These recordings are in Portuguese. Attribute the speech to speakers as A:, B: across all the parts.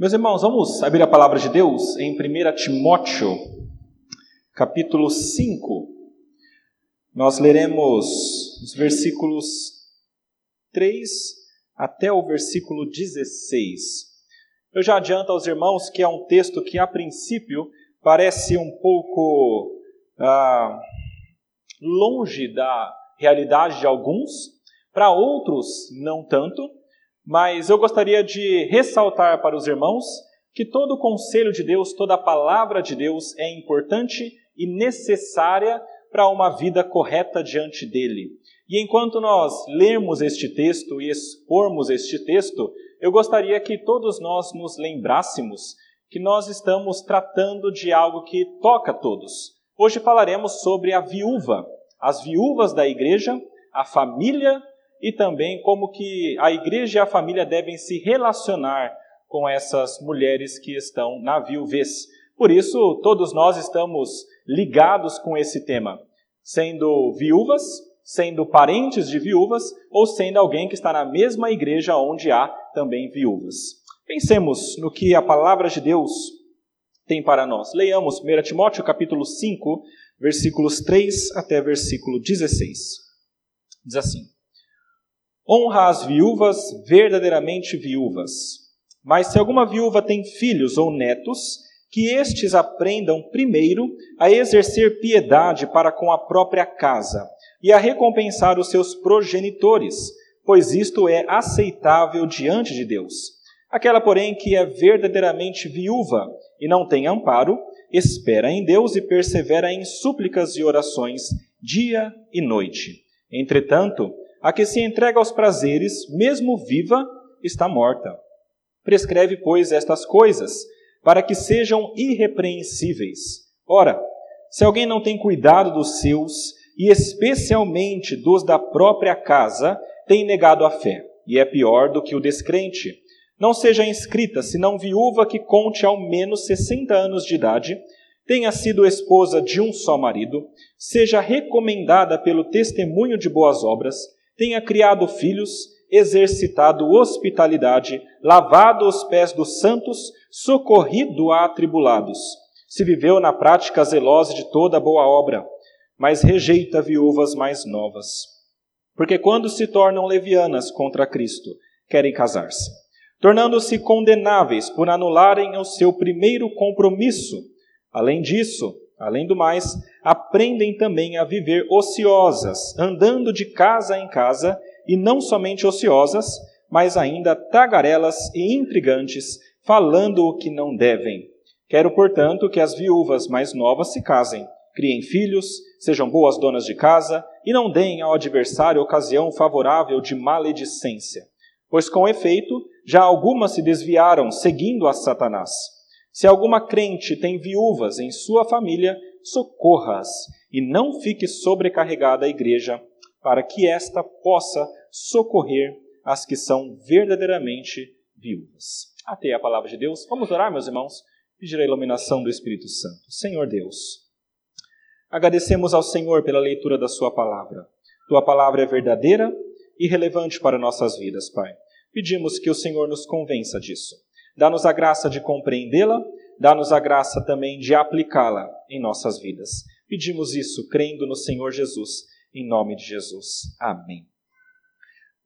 A: Meus irmãos, vamos abrir a palavra de Deus em 1 Timóteo, capítulo 5. Nós leremos os versículos 3 até o versículo 16. Eu já adianto aos irmãos que é um texto que, a princípio, parece um pouco ah, longe da realidade de alguns, para outros, não tanto mas eu gostaria de ressaltar para os irmãos que todo o conselho de Deus, toda a palavra de Deus é importante e necessária para uma vida correta diante dele. E enquanto nós lermos este texto e expormos este texto, eu gostaria que todos nós nos lembrássemos que nós estamos tratando de algo que toca todos. Hoje falaremos sobre a viúva, as viúvas da igreja, a família e também como que a igreja e a família devem se relacionar com essas mulheres que estão na viuvez. Por isso, todos nós estamos ligados com esse tema, sendo viúvas, sendo parentes de viúvas ou sendo alguém que está na mesma igreja onde há também viúvas. Pensemos no que a palavra de Deus tem para nós. Leiamos 1 Timóteo capítulo 5, versículos 3 até versículo 16. Diz assim: Honra as viúvas verdadeiramente viúvas. Mas se alguma viúva tem filhos ou netos, que estes aprendam primeiro a exercer piedade para com a própria casa e a recompensar os seus progenitores, pois isto é aceitável diante de Deus. Aquela, porém, que é verdadeiramente viúva e não tem amparo, espera em Deus e persevera em súplicas e orações dia e noite. Entretanto, a que se entrega aos prazeres, mesmo viva, está morta. Prescreve, pois, estas coisas, para que sejam irrepreensíveis. Ora, se alguém não tem cuidado dos seus, e especialmente dos da própria casa, tem negado a fé, e é pior do que o descrente. Não seja inscrita, senão viúva que conte ao menos sessenta anos de idade, tenha sido esposa de um só marido, seja recomendada pelo testemunho de boas obras, tenha criado filhos, exercitado hospitalidade, lavado os pés dos santos, socorrido a atribulados. Se viveu na prática zelosa de toda boa obra, mas rejeita viúvas mais novas. Porque quando se tornam levianas contra Cristo, querem casar-se, tornando-se condenáveis por anularem o seu primeiro compromisso. Além disso, Além do mais, aprendem também a viver ociosas, andando de casa em casa, e não somente ociosas, mas ainda tagarelas e intrigantes, falando o que não devem. Quero, portanto, que as viúvas mais novas se casem, criem filhos, sejam boas donas de casa e não deem ao adversário ocasião favorável de maledicência. Pois, com efeito, já algumas se desviaram, seguindo a Satanás. Se alguma crente tem viúvas em sua família, socorra-as e não fique sobrecarregada a igreja, para que esta possa socorrer as que são verdadeiramente viúvas. Até a palavra de Deus. Vamos orar, meus irmãos, pedir a iluminação do Espírito Santo. Senhor Deus, agradecemos ao Senhor pela leitura da Sua palavra. Tua palavra é verdadeira e relevante para nossas vidas, Pai. Pedimos que o Senhor nos convença disso. Dá-nos a graça de compreendê-la, dá-nos a graça também de aplicá-la em nossas vidas. Pedimos isso crendo no Senhor Jesus, em nome de Jesus. Amém.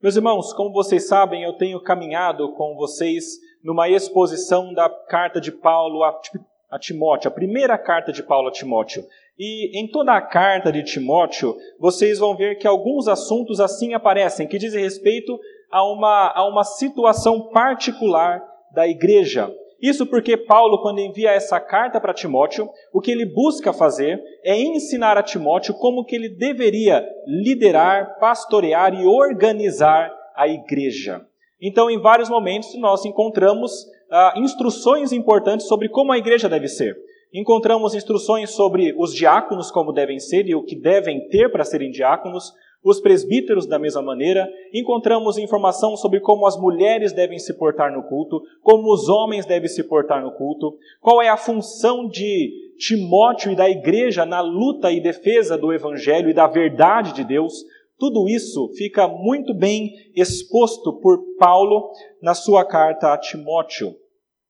A: Meus irmãos, como vocês sabem, eu tenho caminhado com vocês numa exposição da carta de Paulo a Timóteo, a primeira carta de Paulo a Timóteo. E em toda a carta de Timóteo, vocês vão ver que alguns assuntos assim aparecem, que dizem respeito a uma, a uma situação particular da igreja. Isso porque Paulo, quando envia essa carta para Timóteo, o que ele busca fazer é ensinar a Timóteo como que ele deveria liderar, pastorear e organizar a igreja. Então, em vários momentos, nós encontramos ah, instruções importantes sobre como a igreja deve ser. Encontramos instruções sobre os diáconos, como devem ser e o que devem ter para serem diáconos, os presbíteros, da mesma maneira, encontramos informação sobre como as mulheres devem se portar no culto, como os homens devem se portar no culto, qual é a função de Timóteo e da igreja na luta e defesa do evangelho e da verdade de Deus. Tudo isso fica muito bem exposto por Paulo na sua carta a Timóteo.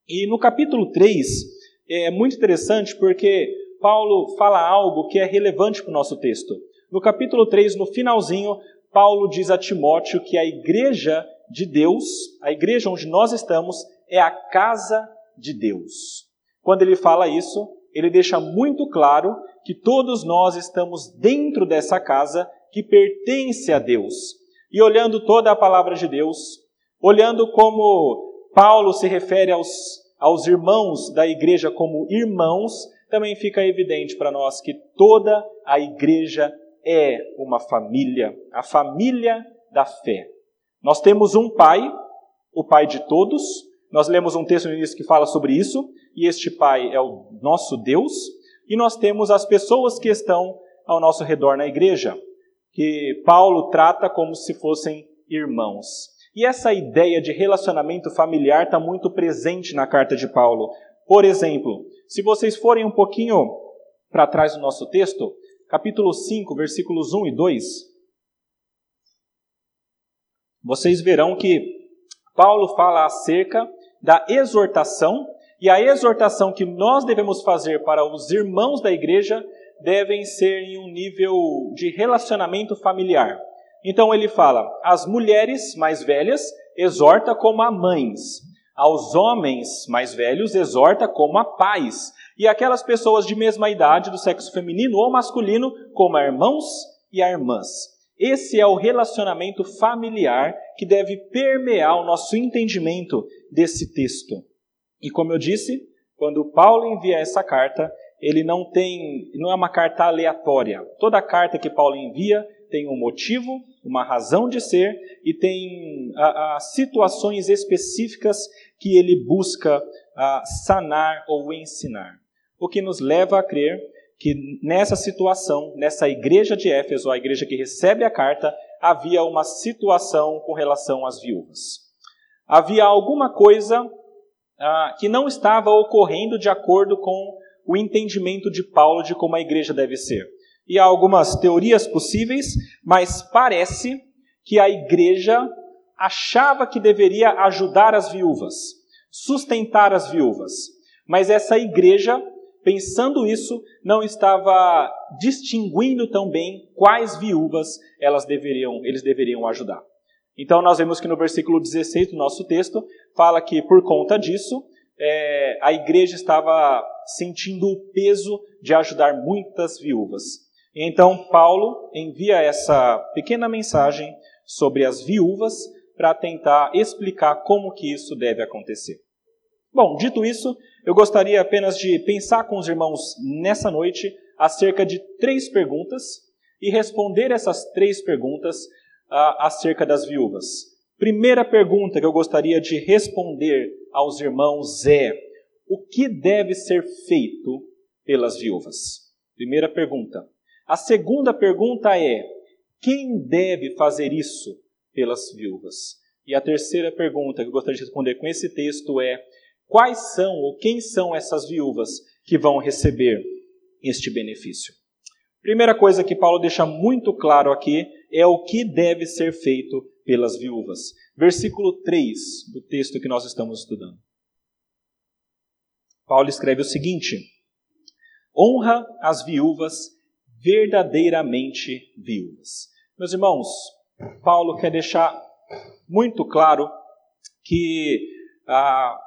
A: E no capítulo 3 é muito interessante porque Paulo fala algo que é relevante para o nosso texto. No capítulo 3, no finalzinho, Paulo diz a Timóteo que a igreja de Deus, a igreja onde nós estamos, é a casa de Deus. Quando ele fala isso, ele deixa muito claro que todos nós estamos dentro dessa casa que pertence a Deus. E olhando toda a palavra de Deus, olhando como Paulo se refere aos, aos irmãos da igreja como irmãos, também fica evidente para nós que toda a igreja é uma família, a família da fé. Nós temos um pai, o pai de todos. Nós lemos um texto no início que fala sobre isso, e este pai é o nosso Deus. E nós temos as pessoas que estão ao nosso redor na igreja, que Paulo trata como se fossem irmãos. E essa ideia de relacionamento familiar está muito presente na carta de Paulo. Por exemplo, se vocês forem um pouquinho para trás do nosso texto, capítulo 5, versículos 1 e 2, vocês verão que Paulo fala acerca da exortação, e a exortação que nós devemos fazer para os irmãos da igreja devem ser em um nível de relacionamento familiar. Então ele fala: as mulheres mais velhas exorta como a mães, aos homens mais velhos exorta como a pais, e aquelas pessoas de mesma idade do sexo feminino ou masculino como a irmãos e a irmãs. Esse é o relacionamento familiar que deve permear o nosso entendimento desse texto. E como eu disse, quando Paulo envia essa carta, ele não tem, não é uma carta aleatória. Toda carta que Paulo envia tem um motivo, uma razão de ser e tem a, a situações específicas que ele busca a, sanar ou ensinar. O que nos leva a crer que nessa situação, nessa igreja de Éfeso, a igreja que recebe a carta, havia uma situação com relação às viúvas. Havia alguma coisa ah, que não estava ocorrendo de acordo com o entendimento de Paulo de como a igreja deve ser. E há algumas teorias possíveis, mas parece que a igreja achava que deveria ajudar as viúvas, sustentar as viúvas. Mas essa igreja pensando isso, não estava distinguindo tão bem quais viúvas elas deveriam, eles deveriam ajudar. Então nós vemos que no versículo 16 do nosso texto fala que por conta disso é, a igreja estava sentindo o peso de ajudar muitas viúvas. Então Paulo envia essa pequena mensagem sobre as viúvas para tentar explicar como que isso deve acontecer. Bom, dito isso, eu gostaria apenas de pensar com os irmãos nessa noite acerca de três perguntas e responder essas três perguntas uh, acerca das viúvas. Primeira pergunta que eu gostaria de responder aos irmãos é: o que deve ser feito pelas viúvas? Primeira pergunta. A segunda pergunta é: quem deve fazer isso pelas viúvas? E a terceira pergunta que eu gostaria de responder com esse texto é: quais são ou quem são essas viúvas que vão receber este benefício. Primeira coisa que Paulo deixa muito claro aqui é o que deve ser feito pelas viúvas. Versículo 3 do texto que nós estamos estudando. Paulo escreve o seguinte: Honra as viúvas verdadeiramente viúvas. Meus irmãos, Paulo quer deixar muito claro que ah,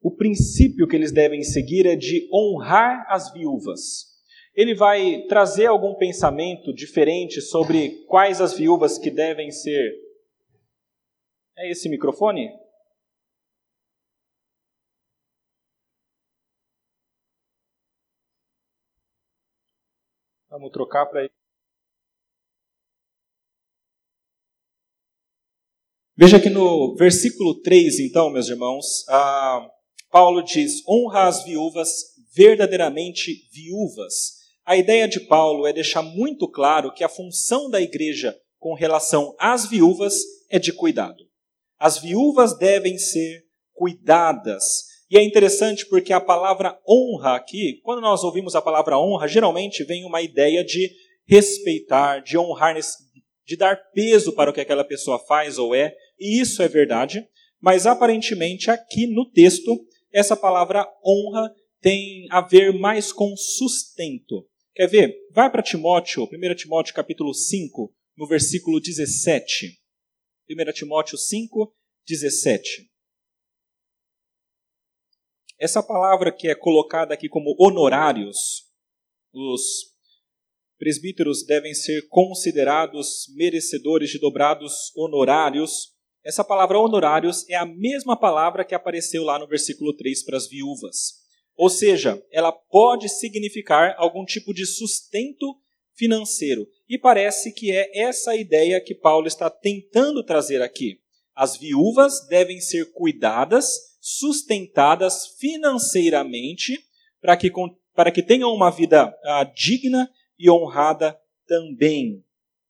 A: o princípio que eles devem seguir é de honrar as viúvas. Ele vai trazer algum pensamento diferente sobre quais as viúvas que devem ser. É esse microfone? Vamos trocar para Veja que no versículo 3, então, meus irmãos, ah, Paulo diz: honra as viúvas verdadeiramente viúvas. A ideia de Paulo é deixar muito claro que a função da igreja com relação às viúvas é de cuidado. As viúvas devem ser cuidadas. E é interessante porque a palavra honra aqui, quando nós ouvimos a palavra honra, geralmente vem uma ideia de respeitar, de honrar, de dar peso para o que aquela pessoa faz ou é, e isso é verdade. mas aparentemente aqui no texto, essa palavra honra tem a ver mais com sustento. Quer ver? Vai para Timóteo, 1 Timóteo capítulo 5, no versículo 17. 1 Timóteo 5, 17. Essa palavra que é colocada aqui como honorários, os presbíteros devem ser considerados merecedores de dobrados honorários. Essa palavra honorários é a mesma palavra que apareceu lá no versículo 3 para as viúvas. Ou seja, ela pode significar algum tipo de sustento financeiro. E parece que é essa a ideia que Paulo está tentando trazer aqui. As viúvas devem ser cuidadas, sustentadas financeiramente, para que, para que tenham uma vida ah, digna e honrada também.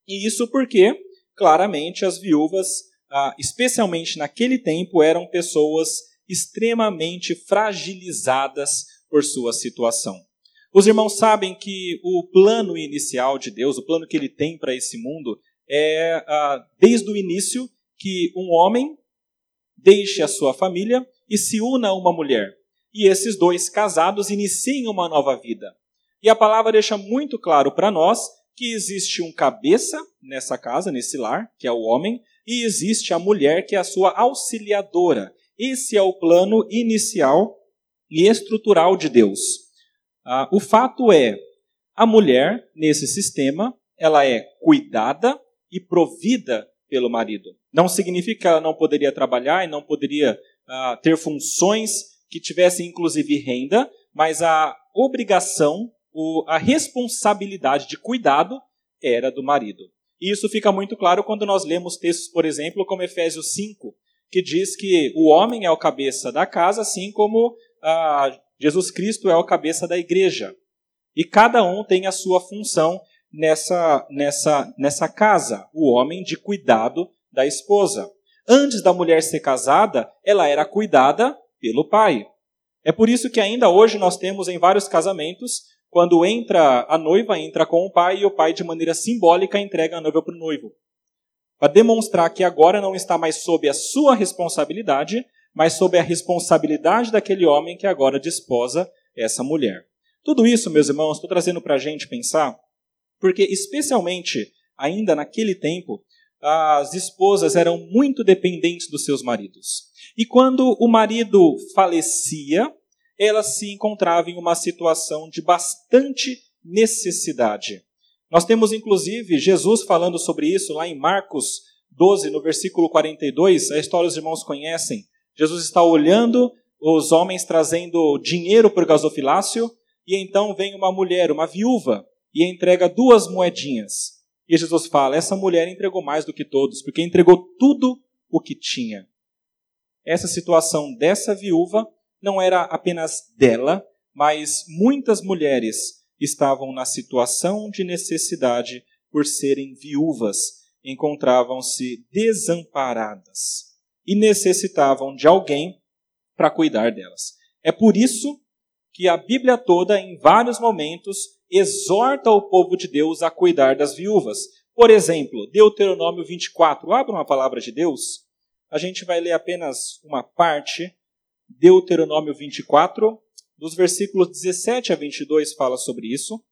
A: E isso porque, claramente, as viúvas, ah, especialmente naquele tempo, eram pessoas extremamente fragilizadas por sua situação. Os irmãos sabem que o plano inicial de Deus, o plano que ele tem para esse mundo, é ah, desde o início que um homem deixe a sua família e se una a uma mulher. E esses dois casados iniciem uma nova vida. E a palavra deixa muito claro para nós que existe um cabeça nessa casa, nesse lar, que é o homem, e existe a mulher, que é a sua auxiliadora. Esse é o plano inicial e estrutural de Deus. Ah, o fato é, a mulher, nesse sistema, ela é cuidada e provida pelo marido. Não significa que ela não poderia trabalhar e não poderia ah, ter funções que tivessem inclusive renda, mas a obrigação a responsabilidade de cuidado era do marido. E isso fica muito claro quando nós lemos textos, por exemplo, como Efésios 5, que diz que o homem é o cabeça da casa, assim como ah, Jesus Cristo é o cabeça da igreja. E cada um tem a sua função nessa, nessa, nessa casa. O homem de cuidado da esposa. Antes da mulher ser casada, ela era cuidada pelo pai. É por isso que ainda hoje nós temos em vários casamentos quando entra a noiva, entra com o pai e o pai, de maneira simbólica, entrega a noiva para o noivo. Para demonstrar que agora não está mais sob a sua responsabilidade, mas sob a responsabilidade daquele homem que agora desposa essa mulher. Tudo isso, meus irmãos, estou trazendo para a gente pensar, porque, especialmente ainda naquele tempo, as esposas eram muito dependentes dos seus maridos. E quando o marido falecia, ela se encontrava em uma situação de bastante necessidade. Nós temos inclusive Jesus falando sobre isso lá em Marcos 12, no versículo 42. A história os irmãos conhecem. Jesus está olhando os homens trazendo dinheiro para o gasofilácio e então vem uma mulher, uma viúva, e entrega duas moedinhas. E Jesus fala: essa mulher entregou mais do que todos, porque entregou tudo o que tinha. Essa situação dessa viúva não era apenas dela, mas muitas mulheres estavam na situação de necessidade por serem viúvas, encontravam-se desamparadas e necessitavam de alguém para cuidar delas. É por isso que a Bíblia toda, em vários momentos, exorta o povo de Deus a cuidar das viúvas. Por exemplo, Deuteronômio 24. Abra uma palavra de Deus. A gente vai ler apenas uma parte Deuteronômio 24, dos versículos 17 a 22 fala sobre isso.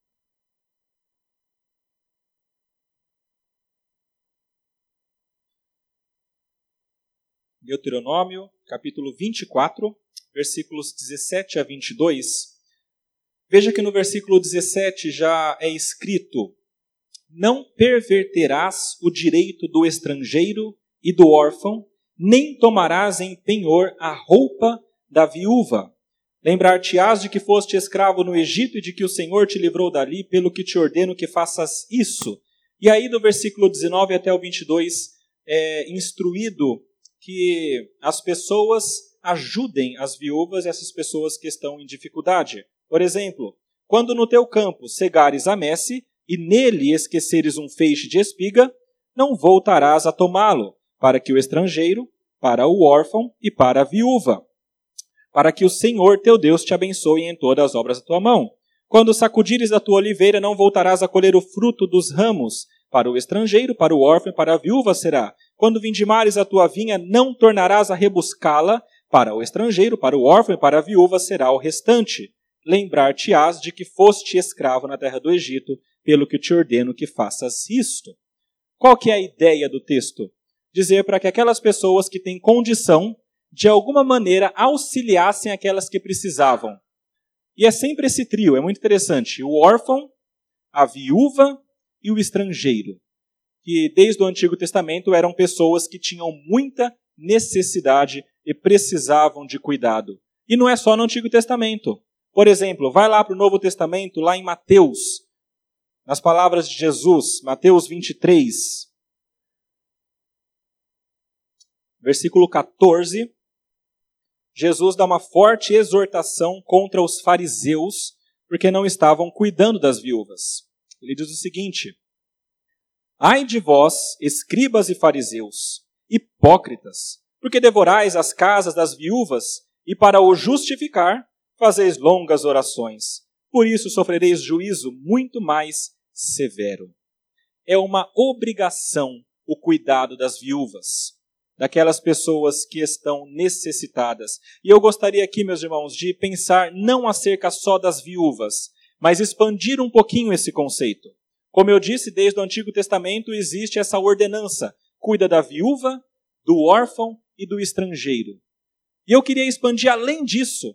A: Deuteronômio, capítulo 24, versículos 17 a 22. Veja que no versículo 17 já é escrito: Não perverterás o direito do estrangeiro e do órfão, nem tomarás em penhor a roupa da viúva. Lembrar-te-ás de que foste escravo no Egito e de que o Senhor te livrou dali, pelo que te ordeno que faças isso. E aí, do versículo 19 até o 22, é instruído que as pessoas ajudem as viúvas e essas pessoas que estão em dificuldade. Por exemplo, quando no teu campo cegares a messe e nele esqueceres um feixe de espiga, não voltarás a tomá-lo, para que o estrangeiro, para o órfão e para a viúva, para que o Senhor teu Deus te abençoe em todas as obras da tua mão. Quando sacudires a tua oliveira, não voltarás a colher o fruto dos ramos. Para o estrangeiro, para o órfão para a viúva será. Quando vindimares a tua vinha, não tornarás a rebuscá-la, para o estrangeiro, para o órfão e para a viúva será o restante. Lembrar-te-ás de que foste escravo na terra do Egito, pelo que te ordeno que faças isto. Qual que é a ideia do texto? Dizer para que aquelas pessoas que têm condição, de alguma maneira, auxiliassem aquelas que precisavam. E é sempre esse trio, é muito interessante. O órfão, a viúva e o estrangeiro. Que desde o Antigo Testamento eram pessoas que tinham muita necessidade e precisavam de cuidado. E não é só no Antigo Testamento. Por exemplo, vai lá para o Novo Testamento, lá em Mateus, nas palavras de Jesus, Mateus 23, versículo 14. Jesus dá uma forte exortação contra os fariseus, porque não estavam cuidando das viúvas. Ele diz o seguinte: Ai de vós, escribas e fariseus, hipócritas, porque devorais as casas das viúvas e para o justificar fazeis longas orações. Por isso sofrereis juízo muito mais severo. É uma obrigação o cuidado das viúvas, daquelas pessoas que estão necessitadas. E eu gostaria aqui, meus irmãos, de pensar não acerca só das viúvas, mas expandir um pouquinho esse conceito. Como eu disse, desde o Antigo Testamento existe essa ordenança: cuida da viúva, do órfão e do estrangeiro. E eu queria expandir além disso.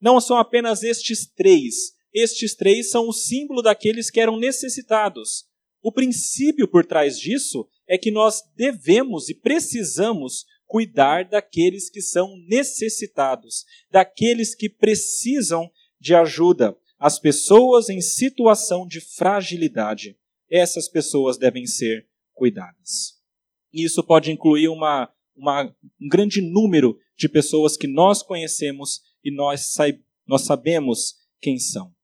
A: Não são apenas estes três. Estes três são o símbolo daqueles que eram necessitados. O princípio por trás disso é que nós devemos e precisamos cuidar daqueles que são necessitados, daqueles que precisam de ajuda, as pessoas em situação de fragilidade. Essas pessoas devem ser cuidadas. E isso pode incluir uma, uma, um grande número de pessoas que nós conhecemos e nós, nós sabemos quem são.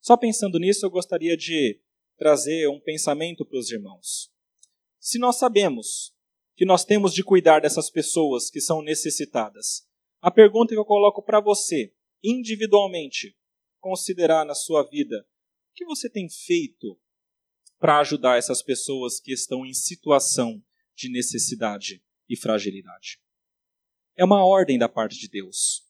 A: Só pensando nisso, eu gostaria de trazer um pensamento para os irmãos. Se nós sabemos que nós temos de cuidar dessas pessoas que são necessitadas, a pergunta que eu coloco para você, individualmente, considerar na sua vida: o que você tem feito para ajudar essas pessoas que estão em situação de necessidade e fragilidade? É uma ordem da parte de Deus.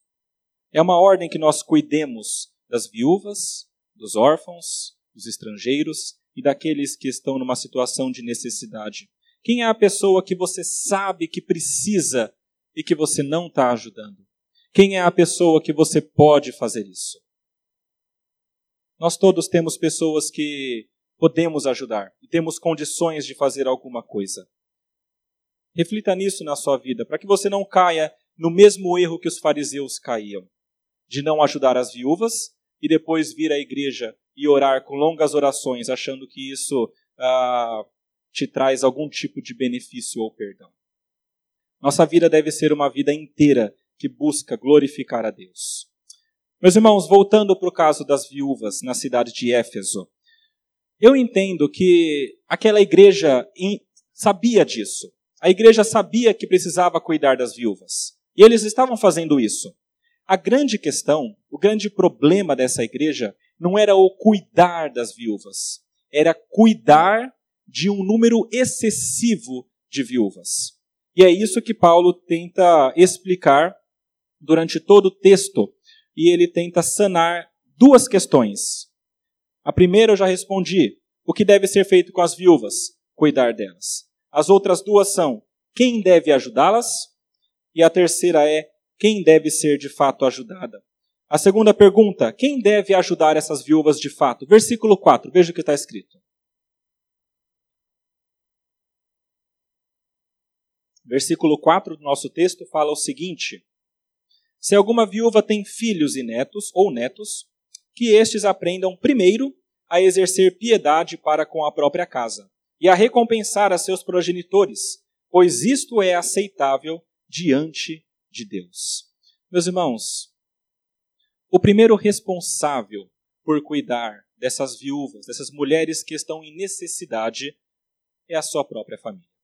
A: É uma ordem que nós cuidemos das viúvas, dos órfãos, dos estrangeiros e daqueles que estão numa situação de necessidade. Quem é a pessoa que você sabe que precisa e que você não está ajudando? Quem é a pessoa que você pode fazer isso? Nós todos temos pessoas que podemos ajudar e temos condições de fazer alguma coisa. Reflita nisso na sua vida, para que você não caia no mesmo erro que os fariseus caíam, de não ajudar as viúvas e depois vir à igreja e orar com longas orações, achando que isso ah, te traz algum tipo de benefício ou perdão. Nossa vida deve ser uma vida inteira que busca glorificar a Deus. Meus irmãos, voltando para o caso das viúvas na cidade de Éfeso, eu entendo que aquela igreja sabia disso. A igreja sabia que precisava cuidar das viúvas. E eles estavam fazendo isso. A grande questão, o grande problema dessa igreja não era o cuidar das viúvas, era cuidar de um número excessivo de viúvas. E é isso que Paulo tenta explicar durante todo o texto e ele tenta sanar duas questões. A primeira eu já respondi: o que deve ser feito com as viúvas? Cuidar delas. As outras duas são: quem deve ajudá-las? E a terceira é: quem deve ser de fato ajudada? A segunda pergunta: quem deve ajudar essas viúvas de fato? Versículo 4, veja o que está escrito. Versículo 4 do nosso texto fala o seguinte: se alguma viúva tem filhos e netos ou netos, que estes aprendam primeiro a exercer piedade para com a própria casa e a recompensar a seus progenitores, pois isto é aceitável diante de Deus. Meus irmãos, o primeiro responsável por cuidar dessas viúvas, dessas mulheres que estão em necessidade, é a sua própria família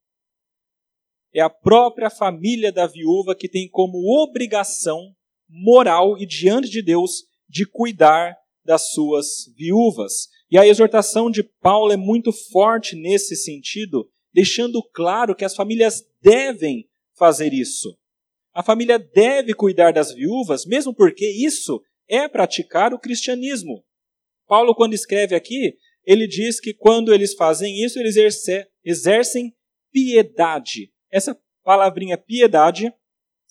A: é a própria família da viúva que tem como obrigação moral e diante de Deus de cuidar das suas viúvas. E a exortação de Paulo é muito forte nesse sentido, deixando claro que as famílias devem fazer isso. A família deve cuidar das viúvas, mesmo porque isso é praticar o cristianismo. Paulo, quando escreve aqui, ele diz que quando eles fazem isso, eles exercem piedade. Essa palavrinha piedade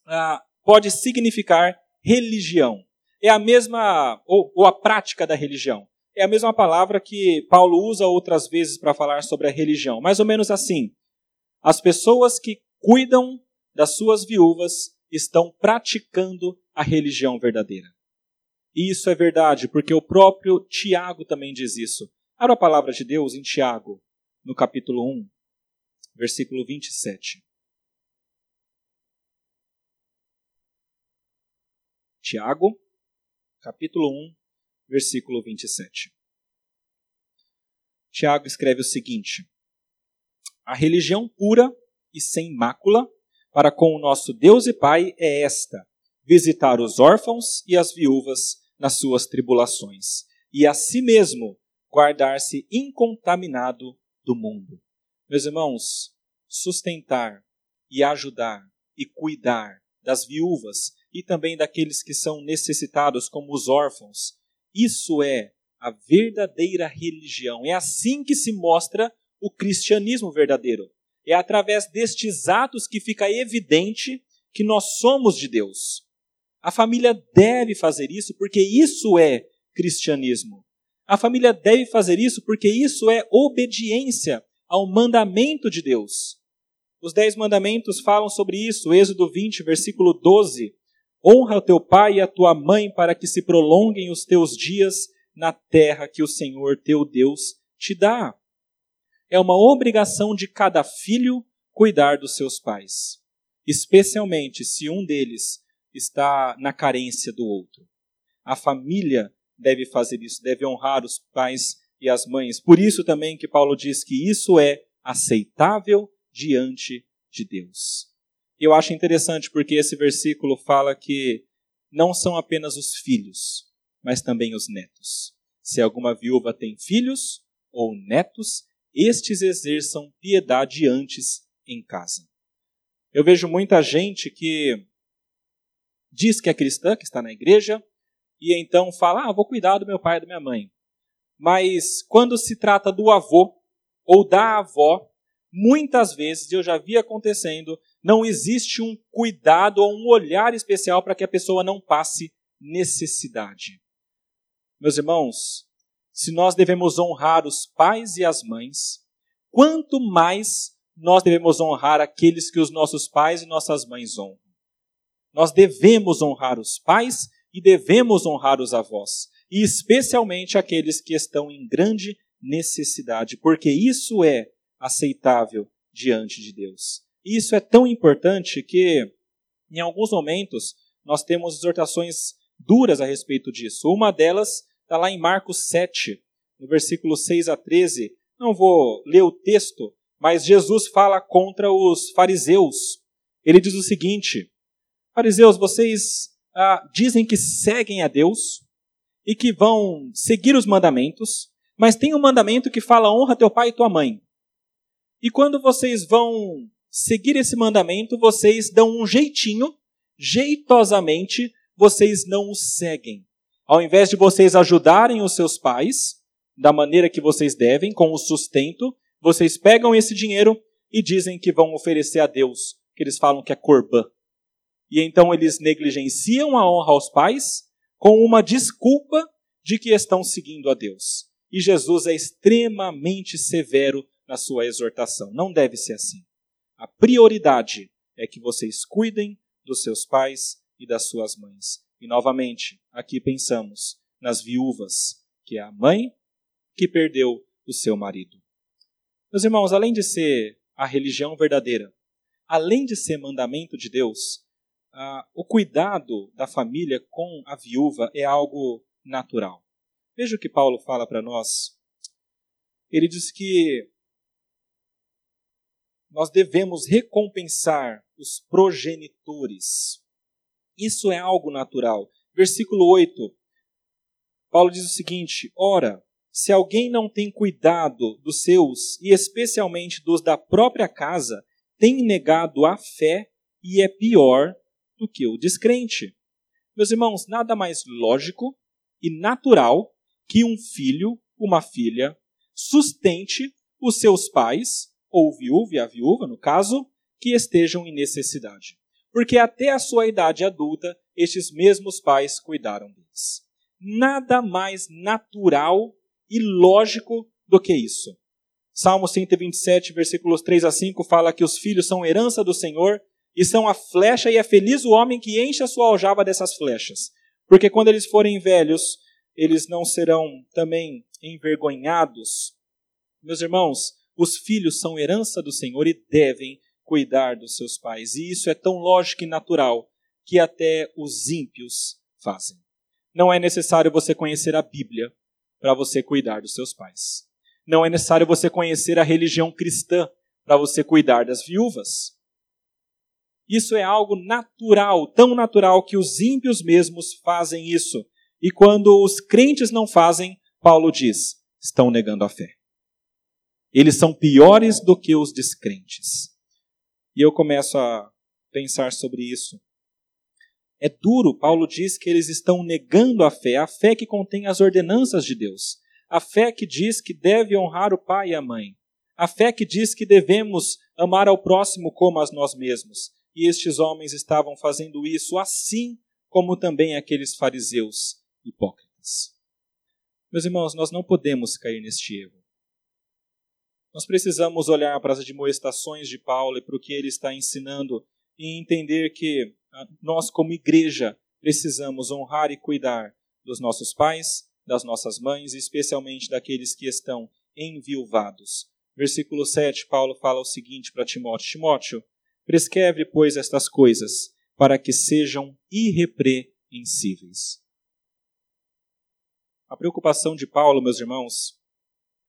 A: ah, pode significar religião. É a mesma, ou, ou a prática da religião. É a mesma palavra que Paulo usa outras vezes para falar sobre a religião. Mais ou menos assim. As pessoas que cuidam das suas viúvas estão praticando a religião verdadeira. E isso é verdade, porque o próprio Tiago também diz isso. Abra a palavra de Deus em Tiago, no capítulo 1, versículo 27. Tiago, capítulo 1, versículo 27. Tiago escreve o seguinte: A religião pura e sem mácula para com o nosso Deus e Pai é esta: visitar os órfãos e as viúvas nas suas tribulações, e a si mesmo guardar-se incontaminado do mundo. Meus irmãos, sustentar e ajudar e cuidar das viúvas e também daqueles que são necessitados, como os órfãos, isso é a verdadeira religião. É assim que se mostra o cristianismo verdadeiro. É através destes atos que fica evidente que nós somos de Deus. A família deve fazer isso porque isso é cristianismo. A família deve fazer isso porque isso é obediência ao mandamento de Deus. Os dez mandamentos falam sobre isso. Êxodo 20, versículo 12. Honra o teu pai e a tua mãe para que se prolonguem os teus dias na terra que o Senhor teu Deus te dá. É uma obrigação de cada filho cuidar dos seus pais, especialmente se um deles está na carência do outro. A família deve fazer isso, deve honrar os pais e as mães. Por isso também que Paulo diz que isso é aceitável diante de Deus. Eu acho interessante porque esse versículo fala que não são apenas os filhos, mas também os netos. Se alguma viúva tem filhos ou netos, estes exerçam piedade antes em casa. Eu vejo muita gente que diz que é cristã, que está na igreja, e então fala: Ah, vou cuidar do meu pai e da minha mãe. Mas quando se trata do avô ou da avó, muitas vezes eu já vi acontecendo, não existe um cuidado ou um olhar especial para que a pessoa não passe necessidade. Meus irmãos, se nós devemos honrar os pais e as mães, quanto mais nós devemos honrar aqueles que os nossos pais e nossas mães honram. Nós devemos honrar os pais e devemos honrar os avós, e especialmente aqueles que estão em grande necessidade, porque isso é aceitável diante de Deus. E isso é tão importante que, em alguns momentos, nós temos exortações duras a respeito disso. Uma delas está lá em Marcos 7, no versículo 6 a 13. Não vou ler o texto, mas Jesus fala contra os fariseus. Ele diz o seguinte: Fariseus, vocês ah, dizem que seguem a Deus e que vão seguir os mandamentos, mas tem um mandamento que fala honra teu pai e tua mãe. E quando vocês vão seguir esse mandamento, vocês dão um jeitinho, jeitosamente, vocês não o seguem. Ao invés de vocês ajudarem os seus pais da maneira que vocês devem, com o sustento, vocês pegam esse dinheiro e dizem que vão oferecer a Deus, que eles falam que é corbã. E então eles negligenciam a honra aos pais com uma desculpa de que estão seguindo a Deus. E Jesus é extremamente severo na sua exortação. Não deve ser assim. A prioridade é que vocês cuidem dos seus pais e das suas mães. E novamente, aqui pensamos nas viúvas, que é a mãe que perdeu o seu marido. Meus irmãos, além de ser a religião verdadeira, além de ser mandamento de Deus, ah, o cuidado da família com a viúva é algo natural. Veja o que Paulo fala para nós. Ele diz que nós devemos recompensar os progenitores. Isso é algo natural. Versículo 8. Paulo diz o seguinte: Ora, se alguém não tem cuidado dos seus, e especialmente dos da própria casa, tem negado a fé e é pior do que o descrente. Meus irmãos, nada mais lógico e natural que um filho, uma filha, sustente os seus pais, ou o viúvo e a viúva, no caso, que estejam em necessidade. Porque até a sua idade adulta, estes mesmos pais cuidaram deles. Nada mais natural e lógico do que isso. Salmo 127, versículos 3 a 5 fala que os filhos são herança do Senhor e são a flecha e é feliz o homem que enche a sua aljava dessas flechas. Porque quando eles forem velhos, eles não serão também envergonhados. Meus irmãos, os filhos são herança do Senhor e devem cuidar dos seus pais. E isso é tão lógico e natural que até os ímpios fazem. Não é necessário você conhecer a Bíblia para você cuidar dos seus pais. Não é necessário você conhecer a religião cristã para você cuidar das viúvas. Isso é algo natural, tão natural que os ímpios mesmos fazem isso. E quando os crentes não fazem, Paulo diz: estão negando a fé. Eles são piores do que os descrentes. E eu começo a pensar sobre isso. É duro, Paulo diz que eles estão negando a fé, a fé que contém as ordenanças de Deus, a fé que diz que deve honrar o pai e a mãe, a fé que diz que devemos amar ao próximo como a nós mesmos. E estes homens estavam fazendo isso assim como também aqueles fariseus hipócritas. Meus irmãos, nós não podemos cair neste erro. Nós precisamos olhar para as admoestações de Paulo e para o que ele está ensinando e entender que nós, como igreja, precisamos honrar e cuidar dos nossos pais, das nossas mães e especialmente daqueles que estão enviuvados. Versículo 7, Paulo fala o seguinte para Timóteo: Timóteo, prescreve, pois, estas coisas, para que sejam irrepreensíveis. A preocupação de Paulo, meus irmãos,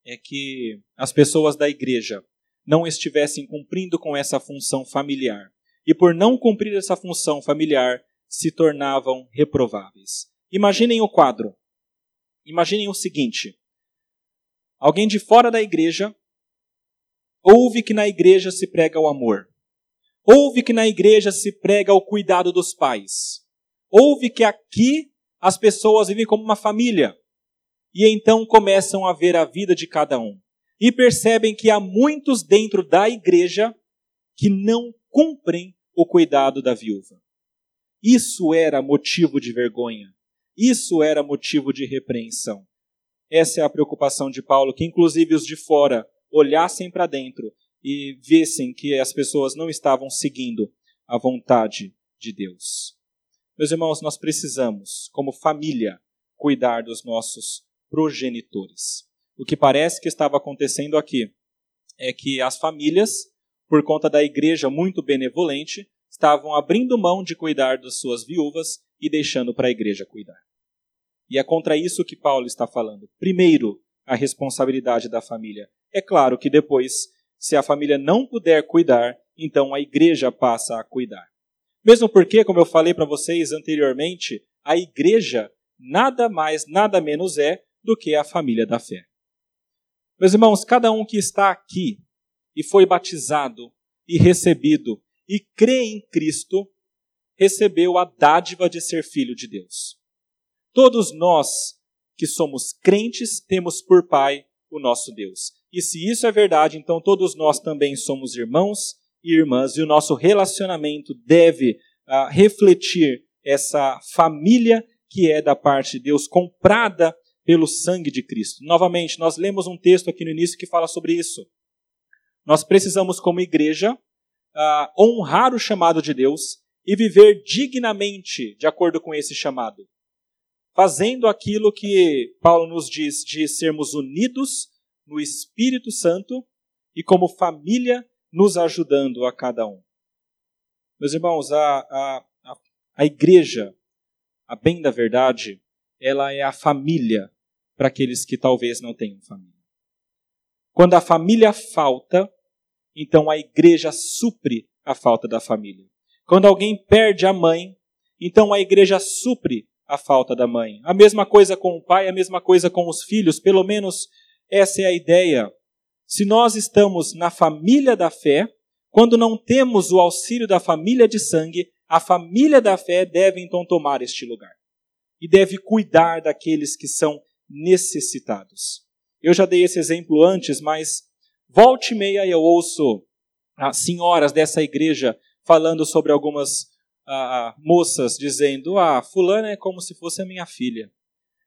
A: é que as pessoas da igreja não estivessem cumprindo com essa função familiar e por não cumprir essa função familiar se tornavam reprováveis. Imaginem o quadro. Imaginem o seguinte: alguém de fora da igreja ouve que na igreja se prega o amor, ouve que na igreja se prega o cuidado dos pais, ouve que aqui as pessoas vivem como uma família, e então começam a ver a vida de cada um e percebem que há muitos dentro da igreja que não cumprem o cuidado da viúva. Isso era motivo de vergonha. Isso era motivo de repreensão. Essa é a preocupação de Paulo, que inclusive os de fora olhassem para dentro e vissem que as pessoas não estavam seguindo a vontade de Deus. Meus irmãos, nós precisamos, como família, cuidar dos nossos progenitores. O que parece que estava acontecendo aqui é que as famílias por conta da igreja muito benevolente, estavam abrindo mão de cuidar das suas viúvas e deixando para a igreja cuidar. E é contra isso que Paulo está falando. Primeiro, a responsabilidade da família. É claro que depois, se a família não puder cuidar, então a igreja passa a cuidar. Mesmo porque, como eu falei para vocês anteriormente, a igreja nada mais, nada menos é do que a família da fé. Meus irmãos, cada um que está aqui e foi batizado e recebido e crê em Cristo, recebeu a dádiva de ser filho de Deus. Todos nós que somos crentes temos por Pai o nosso Deus. E se isso é verdade, então todos nós também somos irmãos e irmãs, e o nosso relacionamento deve uh, refletir essa família que é da parte de Deus, comprada pelo sangue de Cristo. Novamente, nós lemos um texto aqui no início que fala sobre isso. Nós precisamos, como igreja, uh, honrar o chamado de Deus e viver dignamente de acordo com esse chamado. Fazendo aquilo que Paulo nos diz de sermos unidos no Espírito Santo e como família nos ajudando a cada um. Meus irmãos, a, a, a igreja, a bem da verdade, ela é a família para aqueles que talvez não tenham família. Quando a família falta, então a igreja supre a falta da família. Quando alguém perde a mãe, então a igreja supre a falta da mãe. A mesma coisa com o pai, a mesma coisa com os filhos, pelo menos essa é a ideia. Se nós estamos na família da fé, quando não temos o auxílio da família de sangue, a família da fé deve então tomar este lugar e deve cuidar daqueles que são necessitados. Eu já dei esse exemplo antes, mas volte e meia eu ouço as senhoras dessa igreja falando sobre algumas ah, moças dizendo: Ah, fulana é como se fosse a minha filha.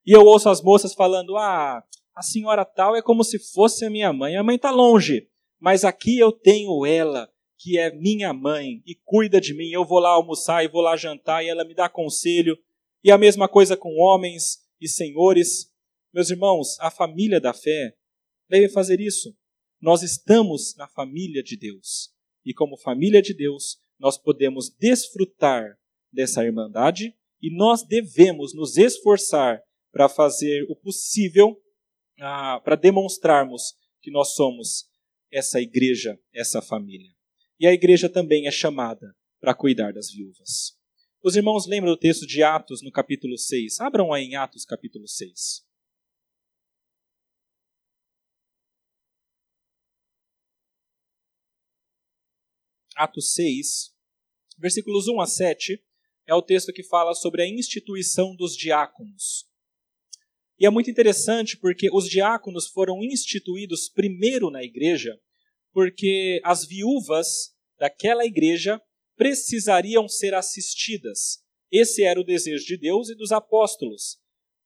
A: E eu ouço as moças falando: Ah, a senhora tal é como se fosse a minha mãe. A mãe está longe, mas aqui eu tenho ela, que é minha mãe e cuida de mim. Eu vou lá almoçar e vou lá jantar e ela me dá conselho. E a mesma coisa com homens e senhores. Meus irmãos, a família da fé deve fazer isso. Nós estamos na família de Deus. E como família de Deus, nós podemos desfrutar dessa irmandade e nós devemos nos esforçar para fazer o possível para demonstrarmos que nós somos essa igreja, essa família. E a igreja também é chamada para cuidar das viúvas. Os irmãos lembram do texto de Atos no capítulo 6? Abram aí em Atos capítulo 6. Atos 6, versículos 1 a 7, é o texto que fala sobre a instituição dos diáconos. E é muito interessante porque os diáconos foram instituídos primeiro na igreja, porque as viúvas daquela igreja precisariam ser assistidas. Esse era o desejo de Deus e dos apóstolos.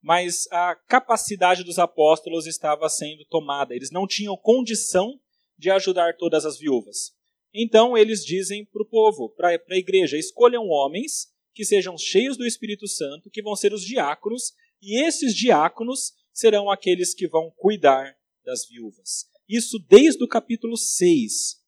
A: Mas a capacidade dos apóstolos estava sendo tomada. Eles não tinham condição de ajudar todas as viúvas. Então eles dizem para o povo, para a igreja: escolham homens que sejam cheios do Espírito Santo, que vão ser os diáconos, e esses diáconos serão aqueles que vão cuidar das viúvas. Isso desde o capítulo 6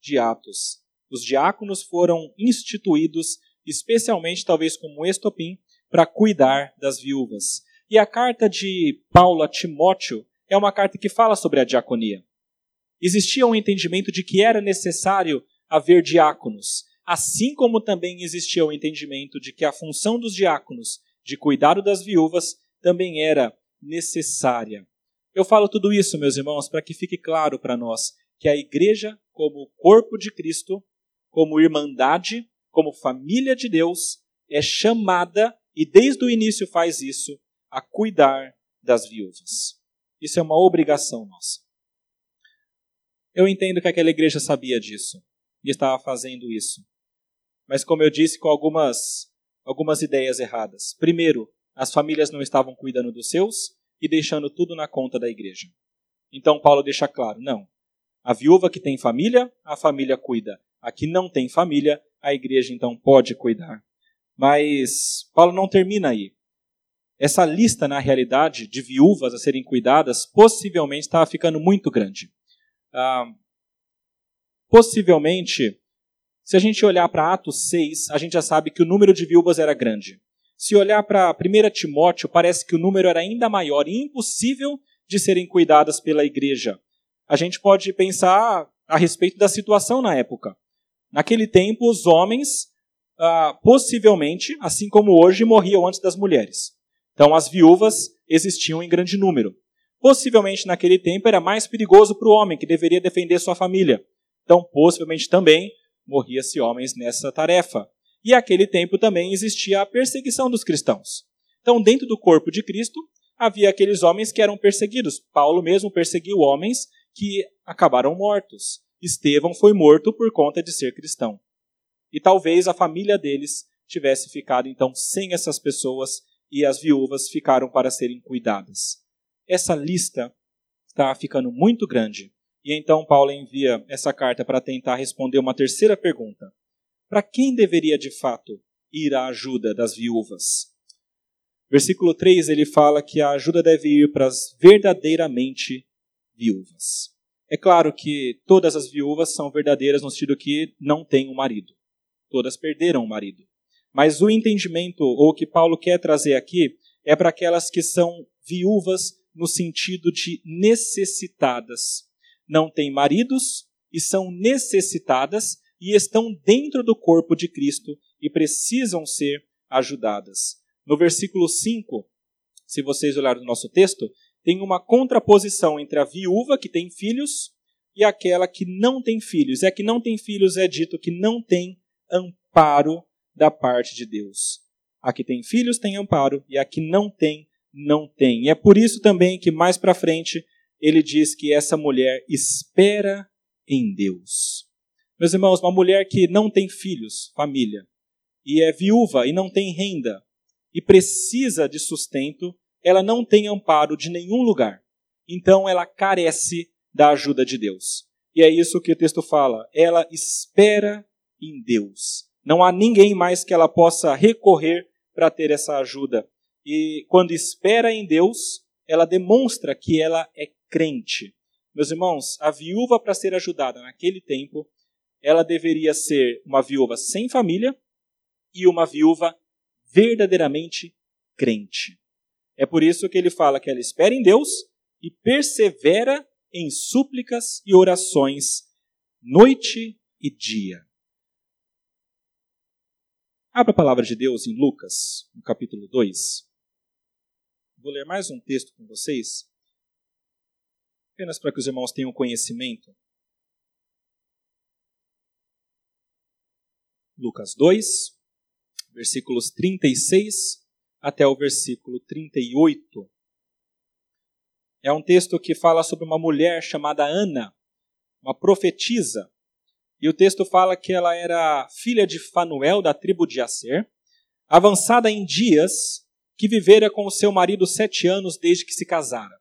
A: de Atos. Os diáconos foram instituídos, especialmente talvez como estopim, para cuidar das viúvas. E a carta de Paulo a Timóteo é uma carta que fala sobre a diaconia. Existia um entendimento de que era necessário haver diáconos, assim como também existia o entendimento de que a função dos diáconos de cuidado das viúvas também era necessária. Eu falo tudo isso, meus irmãos, para que fique claro para nós que a igreja, como corpo de Cristo, como irmandade, como família de Deus, é chamada e desde o início faz isso a cuidar das viúvas. Isso é uma obrigação nossa. Eu entendo que aquela igreja sabia disso e estava fazendo isso. Mas como eu disse, com algumas algumas ideias erradas. Primeiro, as famílias não estavam cuidando dos seus e deixando tudo na conta da igreja. Então Paulo deixa claro: não. A viúva que tem família, a família cuida. A que não tem família, a igreja então pode cuidar. Mas Paulo não termina aí. Essa lista, na realidade, de viúvas a serem cuidadas, possivelmente estava ficando muito grande. Ah, possivelmente, se a gente olhar para Atos 6, a gente já sabe que o número de viúvas era grande. Se olhar para 1 Timóteo, parece que o número era ainda maior e impossível de serem cuidadas pela igreja. A gente pode pensar a respeito da situação na época. Naquele tempo, os homens, ah, possivelmente, assim como hoje, morriam antes das mulheres. Então, as viúvas existiam em grande número. Possivelmente, naquele tempo, era mais perigoso para o homem, que deveria defender sua família. Então, possivelmente também, morria-se homens nessa tarefa. E aquele tempo também existia a perseguição dos cristãos. Então, dentro do corpo de Cristo, havia aqueles homens que eram perseguidos. Paulo mesmo perseguiu homens que acabaram mortos. Estevão foi morto por conta de ser cristão. E talvez a família deles tivesse ficado então sem essas pessoas e as viúvas ficaram para serem cuidadas. Essa lista está ficando muito grande e então Paulo envia essa carta para tentar responder uma terceira pergunta: Para quem deveria de fato ir a ajuda das viúvas? Versículo 3 ele fala que a ajuda deve ir para as verdadeiramente viúvas. É claro que todas as viúvas são verdadeiras no sentido que não têm um marido. Todas perderam o marido. Mas o entendimento, ou o que Paulo quer trazer aqui, é para aquelas que são viúvas no sentido de necessitadas não têm maridos e são necessitadas e estão dentro do corpo de Cristo e precisam ser ajudadas. No versículo 5, se vocês olharem no nosso texto, tem uma contraposição entre a viúva que tem filhos e aquela que não tem filhos. É que não tem filhos é dito que não tem amparo da parte de Deus. A que tem filhos tem amparo e a que não tem, não tem. E é por isso também que mais para frente ele diz que essa mulher espera em Deus. Meus irmãos, uma mulher que não tem filhos, família, e é viúva e não tem renda, e precisa de sustento, ela não tem amparo de nenhum lugar. Então ela carece da ajuda de Deus. E é isso que o texto fala. Ela espera em Deus. Não há ninguém mais que ela possa recorrer para ter essa ajuda. E quando espera em Deus, ela demonstra que ela é crente. Meus irmãos, a viúva para ser ajudada naquele tempo, ela deveria ser uma viúva sem família e uma viúva verdadeiramente crente. É por isso que ele fala que ela espera em Deus e persevera em súplicas e orações, noite e dia. Abra a palavra de Deus em Lucas, no capítulo 2. Vou ler mais um texto com vocês, apenas para que os irmãos tenham conhecimento. Lucas 2, versículos 36 até o versículo 38. É um texto que fala sobre uma mulher chamada Ana, uma profetisa. E o texto fala que ela era filha de Fanuel, da tribo de Aser, avançada em dias, que vivera com o seu marido sete anos desde que se casara.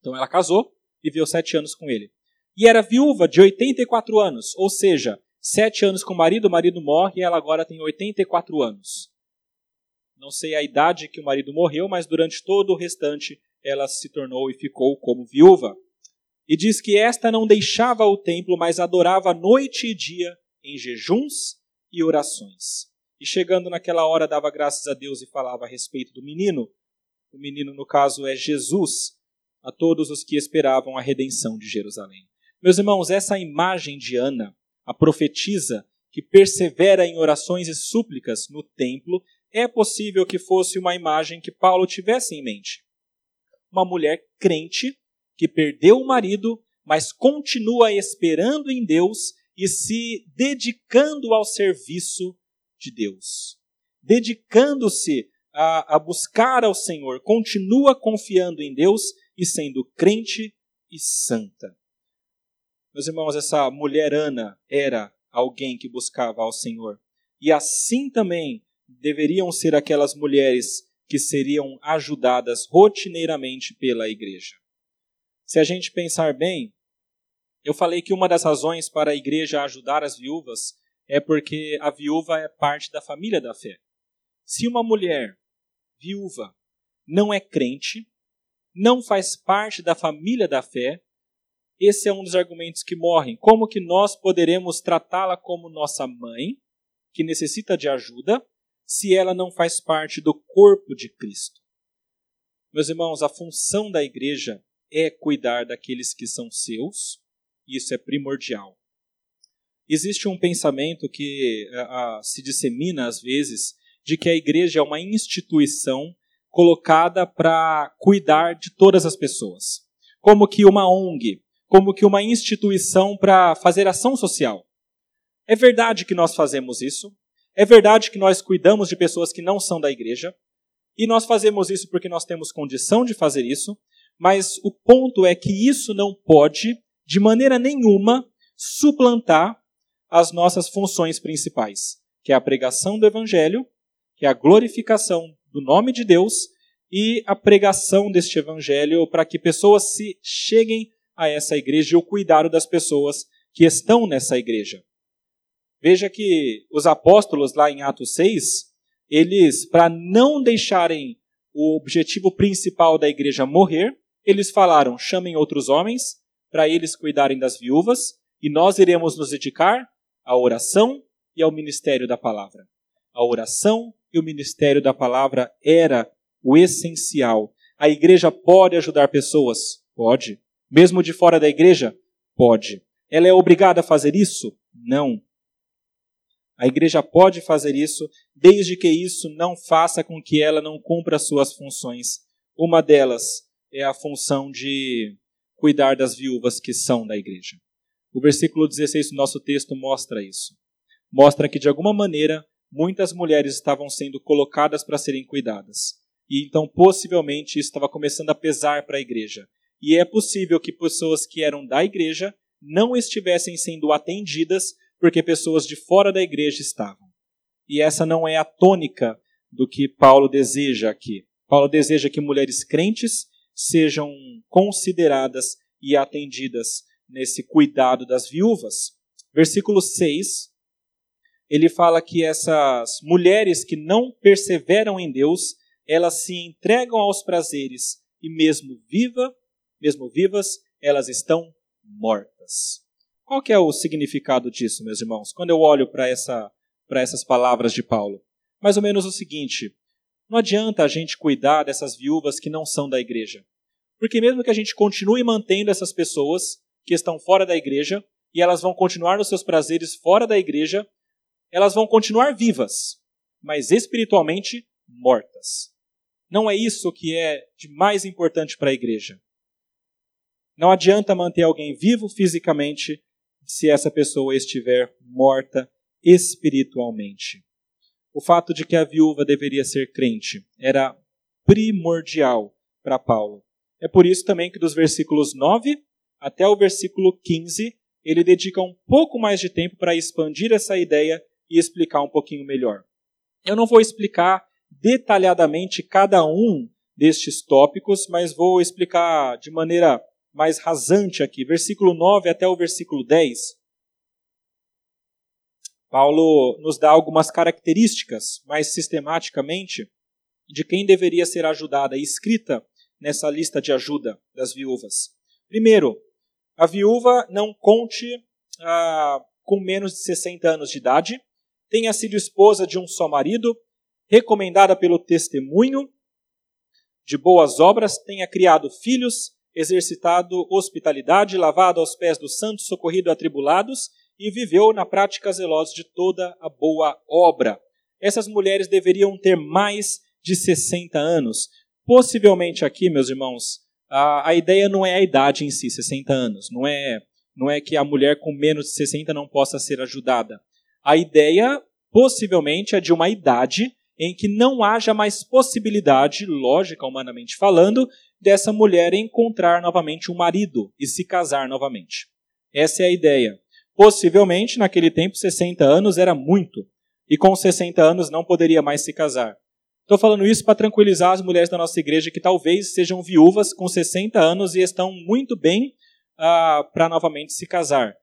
A: Então ela casou, viveu sete anos com ele. E era viúva de 84 anos, ou seja, sete anos com o marido, o marido morre e ela agora tem 84 anos. Não sei a idade que o marido morreu, mas durante todo o restante ela se tornou e ficou como viúva. E diz que esta não deixava o templo, mas adorava noite e dia em jejuns e orações. E chegando naquela hora, dava graças a Deus e falava a respeito do menino. O menino, no caso, é Jesus, a todos os que esperavam a redenção de Jerusalém. Meus irmãos, essa imagem de Ana, a profetisa que persevera em orações e súplicas no templo, é possível que fosse uma imagem que Paulo tivesse em mente uma mulher crente que perdeu o marido, mas continua esperando em Deus e se dedicando ao serviço de Deus. Dedicando-se a, a, buscar ao Senhor, continua confiando em Deus e sendo crente e santa. Meus irmãos, essa mulher Ana era alguém que buscava ao Senhor. E assim também deveriam ser aquelas mulheres que seriam ajudadas rotineiramente pela igreja. Se a gente pensar bem, eu falei que uma das razões para a igreja ajudar as viúvas é porque a viúva é parte da família da fé. Se uma mulher viúva não é crente, não faz parte da família da fé, esse é um dos argumentos que morrem. Como que nós poderemos tratá-la como nossa mãe, que necessita de ajuda, se ela não faz parte do corpo de Cristo. Meus irmãos, a função da igreja é cuidar daqueles que são seus, e isso é primordial. Existe um pensamento que a, a, se dissemina às vezes de que a igreja é uma instituição colocada para cuidar de todas as pessoas, como que uma ONG, como que uma instituição para fazer ação social. É verdade que nós fazemos isso, é verdade que nós cuidamos de pessoas que não são da igreja, e nós fazemos isso porque nós temos condição de fazer isso, mas o ponto é que isso não pode, de maneira nenhuma, suplantar as nossas funções principais, que é a pregação do evangelho, que é a glorificação do nome de Deus e a pregação deste evangelho para que pessoas se cheguem a essa igreja e o cuidado das pessoas que estão nessa igreja. Veja que os apóstolos, lá em Atos 6, eles, para não deixarem o objetivo principal da igreja morrer, eles falaram: chamem outros homens para eles cuidarem das viúvas, e nós iremos nos dedicar à oração e ao ministério da palavra. A oração e o ministério da palavra era o essencial. A igreja pode ajudar pessoas? Pode. Mesmo de fora da igreja? Pode. Ela é obrigada a fazer isso? Não. A igreja pode fazer isso, desde que isso não faça com que ela não cumpra suas funções. Uma delas é a função de cuidar das viúvas que são da igreja. O versículo 16 do nosso texto mostra isso. Mostra que, de alguma maneira, muitas mulheres estavam sendo colocadas para serem cuidadas. E então, possivelmente, isso estava começando a pesar para a igreja. E é possível que pessoas que eram da igreja não estivessem sendo atendidas porque pessoas de fora da igreja estavam. E essa não é a tônica do que Paulo deseja aqui. Paulo deseja que mulheres crentes sejam consideradas e atendidas nesse cuidado das viúvas. Versículo 6, ele fala que essas mulheres que não perseveram em Deus, elas se entregam aos prazeres e mesmo viva, mesmo vivas, elas estão mortas. Qual que é o significado disso, meus irmãos? Quando eu olho para essa, essas palavras de Paulo, mais ou menos o seguinte: não adianta a gente cuidar dessas viúvas que não são da igreja, porque mesmo que a gente continue mantendo essas pessoas que estão fora da igreja e elas vão continuar nos seus prazeres fora da igreja, elas vão continuar vivas, mas espiritualmente mortas. Não é isso que é de mais importante para a igreja. Não adianta manter alguém vivo fisicamente se essa pessoa estiver morta espiritualmente. O fato de que a viúva deveria ser crente era primordial para Paulo. É por isso também que dos versículos 9 até o versículo 15, ele dedica um pouco mais de tempo para expandir essa ideia e explicar um pouquinho melhor. Eu não vou explicar detalhadamente cada um destes tópicos, mas vou explicar de maneira mais rasante aqui, versículo 9 até o versículo 10. Paulo nos dá algumas características, mais sistematicamente, de quem deveria ser ajudada, escrita nessa lista de ajuda das viúvas. Primeiro, a viúva não conte ah, com menos de 60 anos de idade, tenha sido esposa de um só marido, recomendada pelo testemunho de boas obras, tenha criado filhos, exercitado hospitalidade, lavado aos pés dos santos, socorrido atribulados e viveu na prática zelosa de toda a boa obra. Essas mulheres deveriam ter mais de 60 anos. Possivelmente aqui, meus irmãos, a, a ideia não é a idade em si, 60 anos. Não é, não é que a mulher com menos de 60 não possa ser ajudada. A ideia, possivelmente, é de uma idade em que não haja mais possibilidade, lógica, humanamente falando, dessa mulher encontrar novamente um marido e se casar novamente. Essa é a ideia. Possivelmente, naquele tempo, 60 anos era muito, e com 60 anos não poderia mais se casar. Estou falando isso para tranquilizar as mulheres da nossa igreja que talvez sejam viúvas com 60 anos e estão muito bem ah, para novamente se casar.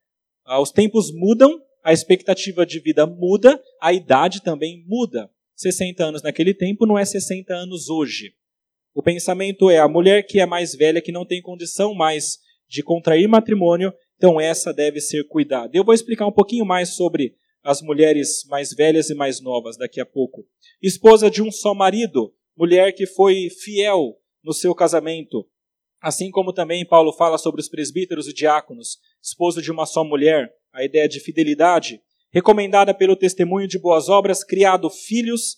A: Ah, os tempos mudam, a expectativa de vida muda, a idade também muda. 60 anos naquele tempo não é 60 anos hoje. O pensamento é a mulher que é mais velha, que não tem condição mais de contrair matrimônio, então essa deve ser cuidada. Eu vou explicar um pouquinho mais sobre as mulheres mais velhas e mais novas daqui a pouco. Esposa de um só marido, mulher que foi fiel no seu casamento. Assim como também Paulo fala sobre os presbíteros e diáconos, esposo de uma só mulher, a ideia de fidelidade recomendada pelo testemunho de boas obras, criado filhos.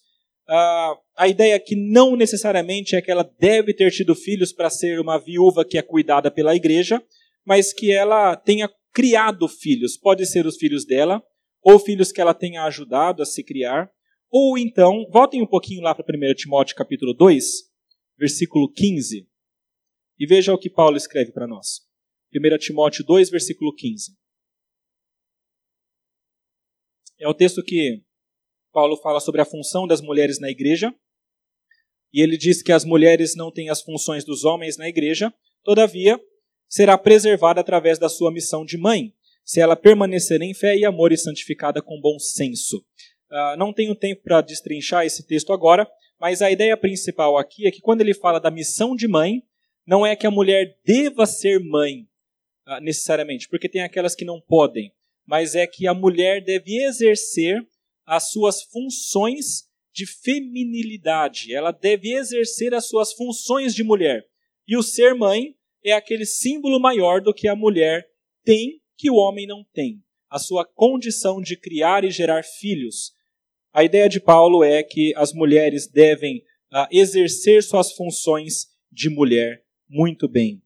A: Uh, a ideia que não necessariamente é que ela deve ter tido filhos para ser uma viúva que é cuidada pela igreja, mas que ela tenha criado filhos. Pode ser os filhos dela, ou filhos que ela tenha ajudado a se criar, ou então, voltem um pouquinho lá para 1 Timóteo capítulo 2, versículo 15, e veja o que Paulo escreve para nós. 1 Timóteo 2, versículo 15. É o texto que Paulo fala sobre a função das mulheres na igreja. E ele diz que as mulheres não têm as funções dos homens na igreja, todavia, será preservada através da sua missão de mãe, se ela permanecer em fé e amor e santificada com bom senso. Uh, não tenho tempo para destrinchar esse texto agora, mas a ideia principal aqui é que quando ele fala da missão de mãe, não é que a mulher deva ser mãe, uh, necessariamente, porque tem aquelas que não podem mas é que a mulher deve exercer as suas funções de feminilidade. Ela deve exercer as suas funções de mulher. E o ser mãe é aquele símbolo maior do que a mulher tem que o homem não tem. a sua condição de criar e gerar filhos. A ideia de Paulo é que as mulheres devem uh, exercer suas funções de mulher muito bem.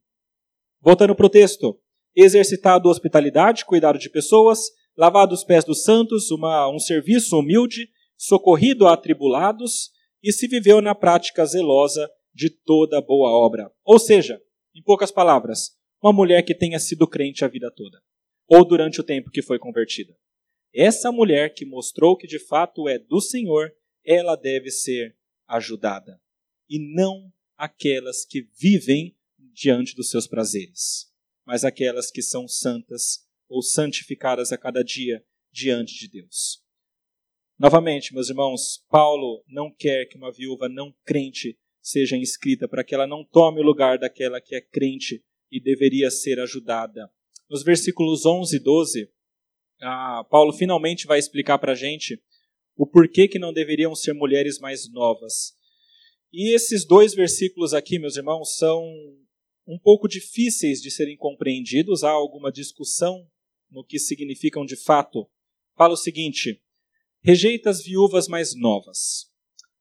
A: Voltando para o texto, exercitado hospitalidade, cuidado de pessoas, lavado os pés dos santos, uma, um serviço humilde, socorrido a atribulados, e se viveu na prática zelosa de toda boa obra. Ou seja, em poucas palavras, uma mulher que tenha sido crente a vida toda, ou durante o tempo que foi convertida. Essa mulher que mostrou que de fato é do Senhor, ela deve ser ajudada, e não aquelas que vivem diante dos seus prazeres, mas aquelas que são santas ou santificadas a cada dia diante de Deus. Novamente, meus irmãos, Paulo não quer que uma viúva não crente seja inscrita para que ela não tome o lugar daquela que é crente e deveria ser ajudada. Nos versículos 11 e 12, ah, Paulo finalmente vai explicar para a gente o porquê que não deveriam ser mulheres mais novas. E esses dois versículos aqui, meus irmãos, são um pouco difíceis de serem compreendidos. Há alguma discussão no que significam de fato. Fala o seguinte: rejeita as viúvas mais novas,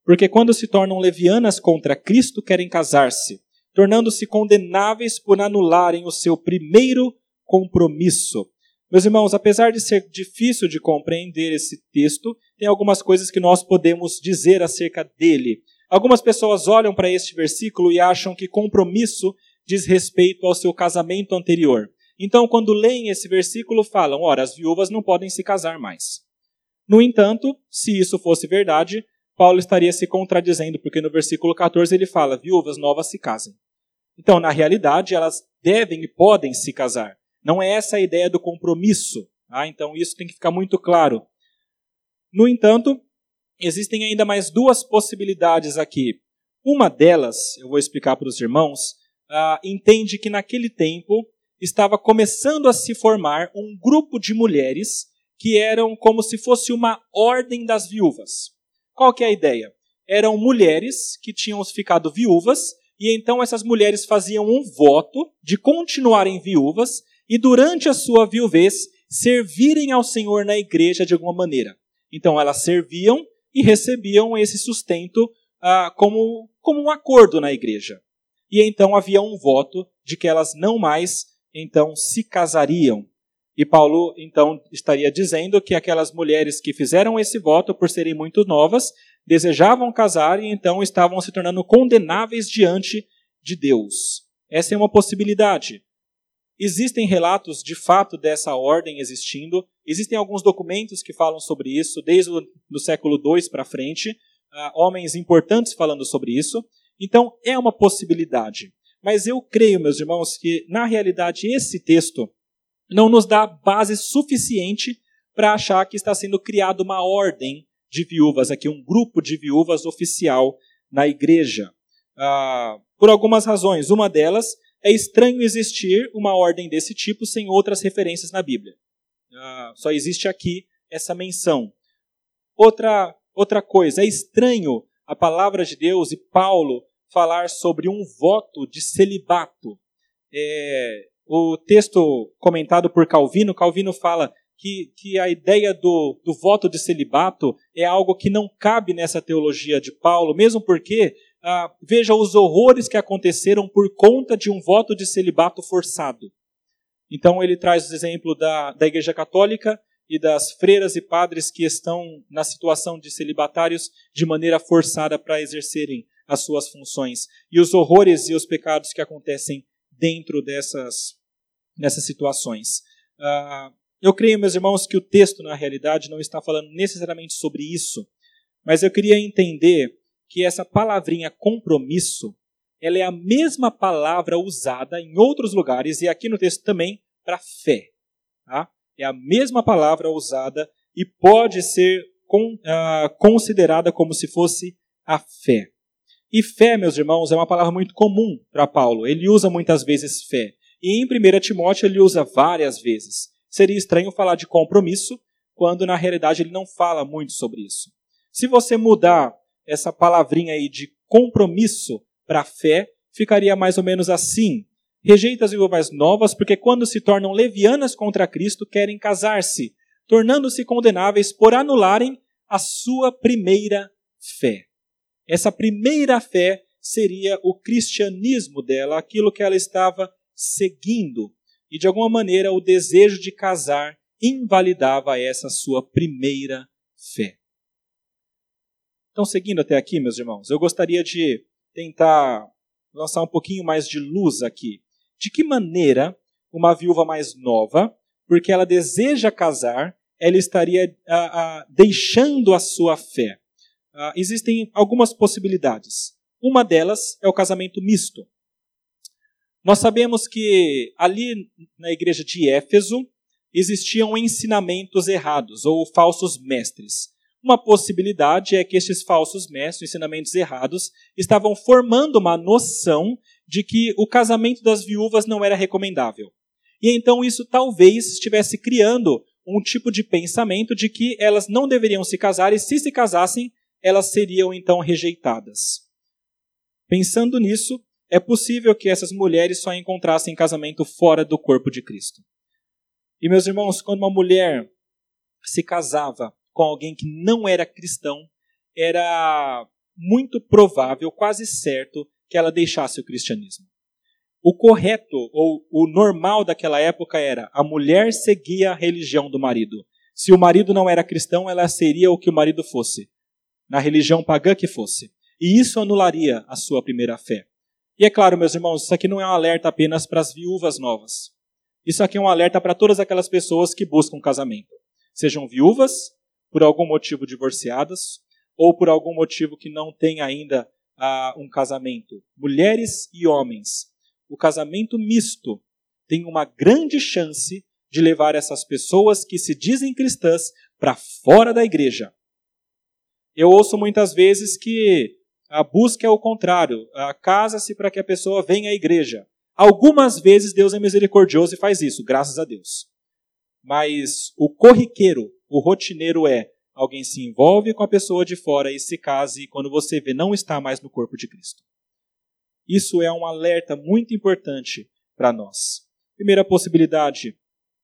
A: porque quando se tornam levianas contra Cristo, querem casar-se, tornando-se condenáveis por anularem o seu primeiro compromisso. Meus irmãos, apesar de ser difícil de compreender esse texto, tem algumas coisas que nós podemos dizer acerca dele. Algumas pessoas olham para este versículo e acham que compromisso diz respeito ao seu casamento anterior. Então, quando leem esse versículo, falam: ora, as viúvas não podem se casar mais. No entanto, se isso fosse verdade, Paulo estaria se contradizendo, porque no versículo 14 ele fala: viúvas novas se casem. Então, na realidade, elas devem e podem se casar. Não é essa a ideia do compromisso. Tá? Então, isso tem que ficar muito claro. No entanto, existem ainda mais duas possibilidades aqui. Uma delas, eu vou explicar para os irmãos, uh, entende que naquele tempo estava começando a se formar um grupo de mulheres que eram como se fosse uma ordem das viúvas. Qual que é a ideia? Eram mulheres que tinham ficado viúvas e então essas mulheres faziam um voto de continuarem viúvas e durante a sua viuvez servirem ao Senhor na igreja de alguma maneira. Então elas serviam e recebiam esse sustento ah, como, como um acordo na igreja. E então havia um voto de que elas não mais então se casariam. E Paulo então estaria dizendo que aquelas mulheres que fizeram esse voto por serem muito novas, desejavam casar e então estavam se tornando condenáveis diante de Deus. Essa é uma possibilidade. Existem relatos de fato dessa ordem existindo, existem alguns documentos que falam sobre isso, desde o século II para frente, uh, homens importantes falando sobre isso. Então, é uma possibilidade. Mas eu creio, meus irmãos, que na realidade esse texto não nos dá base suficiente para achar que está sendo criada uma ordem de viúvas, aqui um grupo de viúvas oficial na igreja. Ah, por algumas razões. Uma delas é estranho existir uma ordem desse tipo sem outras referências na Bíblia. Ah, só existe aqui essa menção. Outra, outra coisa, é estranho a palavra de Deus e Paulo falar sobre um voto de celibato. É, o texto comentado por Calvino, Calvino fala que, que a ideia do, do voto de celibato é algo que não cabe nessa teologia de Paulo, mesmo porque ah, veja os horrores que aconteceram por conta de um voto de celibato forçado. Então ele traz o exemplo da, da Igreja Católica e das freiras e padres que estão na situação de celibatários de maneira forçada para exercerem as suas funções e os horrores e os pecados que acontecem dentro dessas, dessas situações. Uh, eu creio, meus irmãos, que o texto, na realidade, não está falando necessariamente sobre isso, mas eu queria entender que essa palavrinha compromisso ela é a mesma palavra usada em outros lugares e aqui no texto também para fé. Tá? É a mesma palavra usada e pode ser con, uh, considerada como se fosse a fé. E fé, meus irmãos, é uma palavra muito comum para Paulo. Ele usa muitas vezes fé. E em 1 Timóteo ele usa várias vezes. Seria estranho falar de compromisso quando na realidade ele não fala muito sobre isso. Se você mudar essa palavrinha aí de compromisso para fé, ficaria mais ou menos assim: Rejeita as viúvas novas, porque quando se tornam levianas contra Cristo, querem casar-se, tornando-se condenáveis por anularem a sua primeira fé. Essa primeira fé seria o cristianismo dela, aquilo que ela estava seguindo. E de alguma maneira o desejo de casar invalidava essa sua primeira fé. Então, seguindo até aqui, meus irmãos, eu gostaria de tentar lançar um pouquinho mais de luz aqui. De que maneira uma viúva mais nova, porque ela deseja casar, ela estaria ah, ah, deixando a sua fé? Ah, existem algumas possibilidades. Uma delas é o casamento misto. Nós sabemos que ali na igreja de Éfeso existiam ensinamentos errados ou falsos mestres. Uma possibilidade é que estes falsos mestres, ensinamentos errados, estavam formando uma noção de que o casamento das viúvas não era recomendável. E então isso talvez estivesse criando um tipo de pensamento de que elas não deveriam se casar e se se casassem, elas seriam então rejeitadas. Pensando nisso, é possível que essas mulheres só encontrassem casamento fora do corpo de Cristo. E, meus irmãos, quando uma mulher se casava com alguém que não era cristão, era muito provável, quase certo, que ela deixasse o cristianismo. O correto ou o normal daquela época era a mulher seguia a religião do marido. Se o marido não era cristão, ela seria o que o marido fosse, na religião pagã que fosse. E isso anularia a sua primeira fé. E é claro, meus irmãos, isso aqui não é um alerta apenas para as viúvas novas. Isso aqui é um alerta para todas aquelas pessoas que buscam casamento. Sejam viúvas, por algum motivo divorciadas, ou por algum motivo que não tem ainda ah, um casamento. Mulheres e homens. O casamento misto tem uma grande chance de levar essas pessoas que se dizem cristãs para fora da igreja. Eu ouço muitas vezes que a busca é o contrário. Casa-se para que a pessoa venha à igreja. Algumas vezes Deus é misericordioso e faz isso, graças a Deus. Mas o corriqueiro, o rotineiro é alguém se envolve com a pessoa de fora e se casa e quando você vê não está mais no corpo de Cristo. Isso é um alerta muito importante para nós. Primeira possibilidade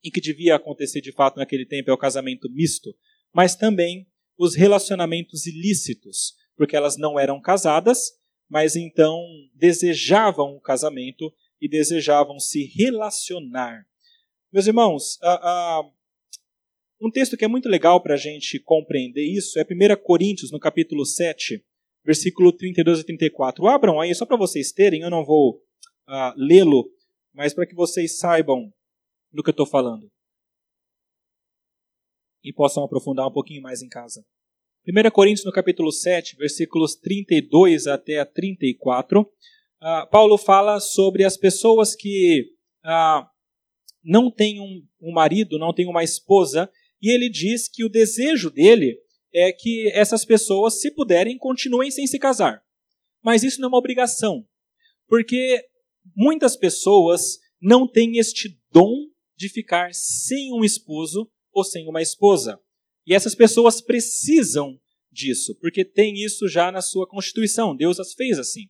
A: em que devia acontecer de fato naquele tempo é o casamento misto, mas também os relacionamentos ilícitos, porque elas não eram casadas, mas então desejavam o casamento e desejavam se relacionar. Meus irmãos, um texto que é muito legal para a gente compreender isso é 1 Coríntios, no capítulo 7, versículo 32 a 34. Abram aí, só para vocês terem, eu não vou uh, lê-lo, mas para que vocês saibam do que eu estou falando. E possam aprofundar um pouquinho mais em casa. 1 Coríntios, no capítulo 7, versículos 32 até 34, uh, ah, Paulo fala sobre as pessoas que uh, não têm um, um marido, não têm uma esposa, e ele diz que o desejo dele é que essas pessoas, se puderem, continuem sem se casar. Mas isso não é uma obrigação, porque muitas pessoas não têm este dom de ficar sem um esposo ou sem uma esposa. E essas pessoas precisam disso, porque tem isso já na sua constituição. Deus as fez assim.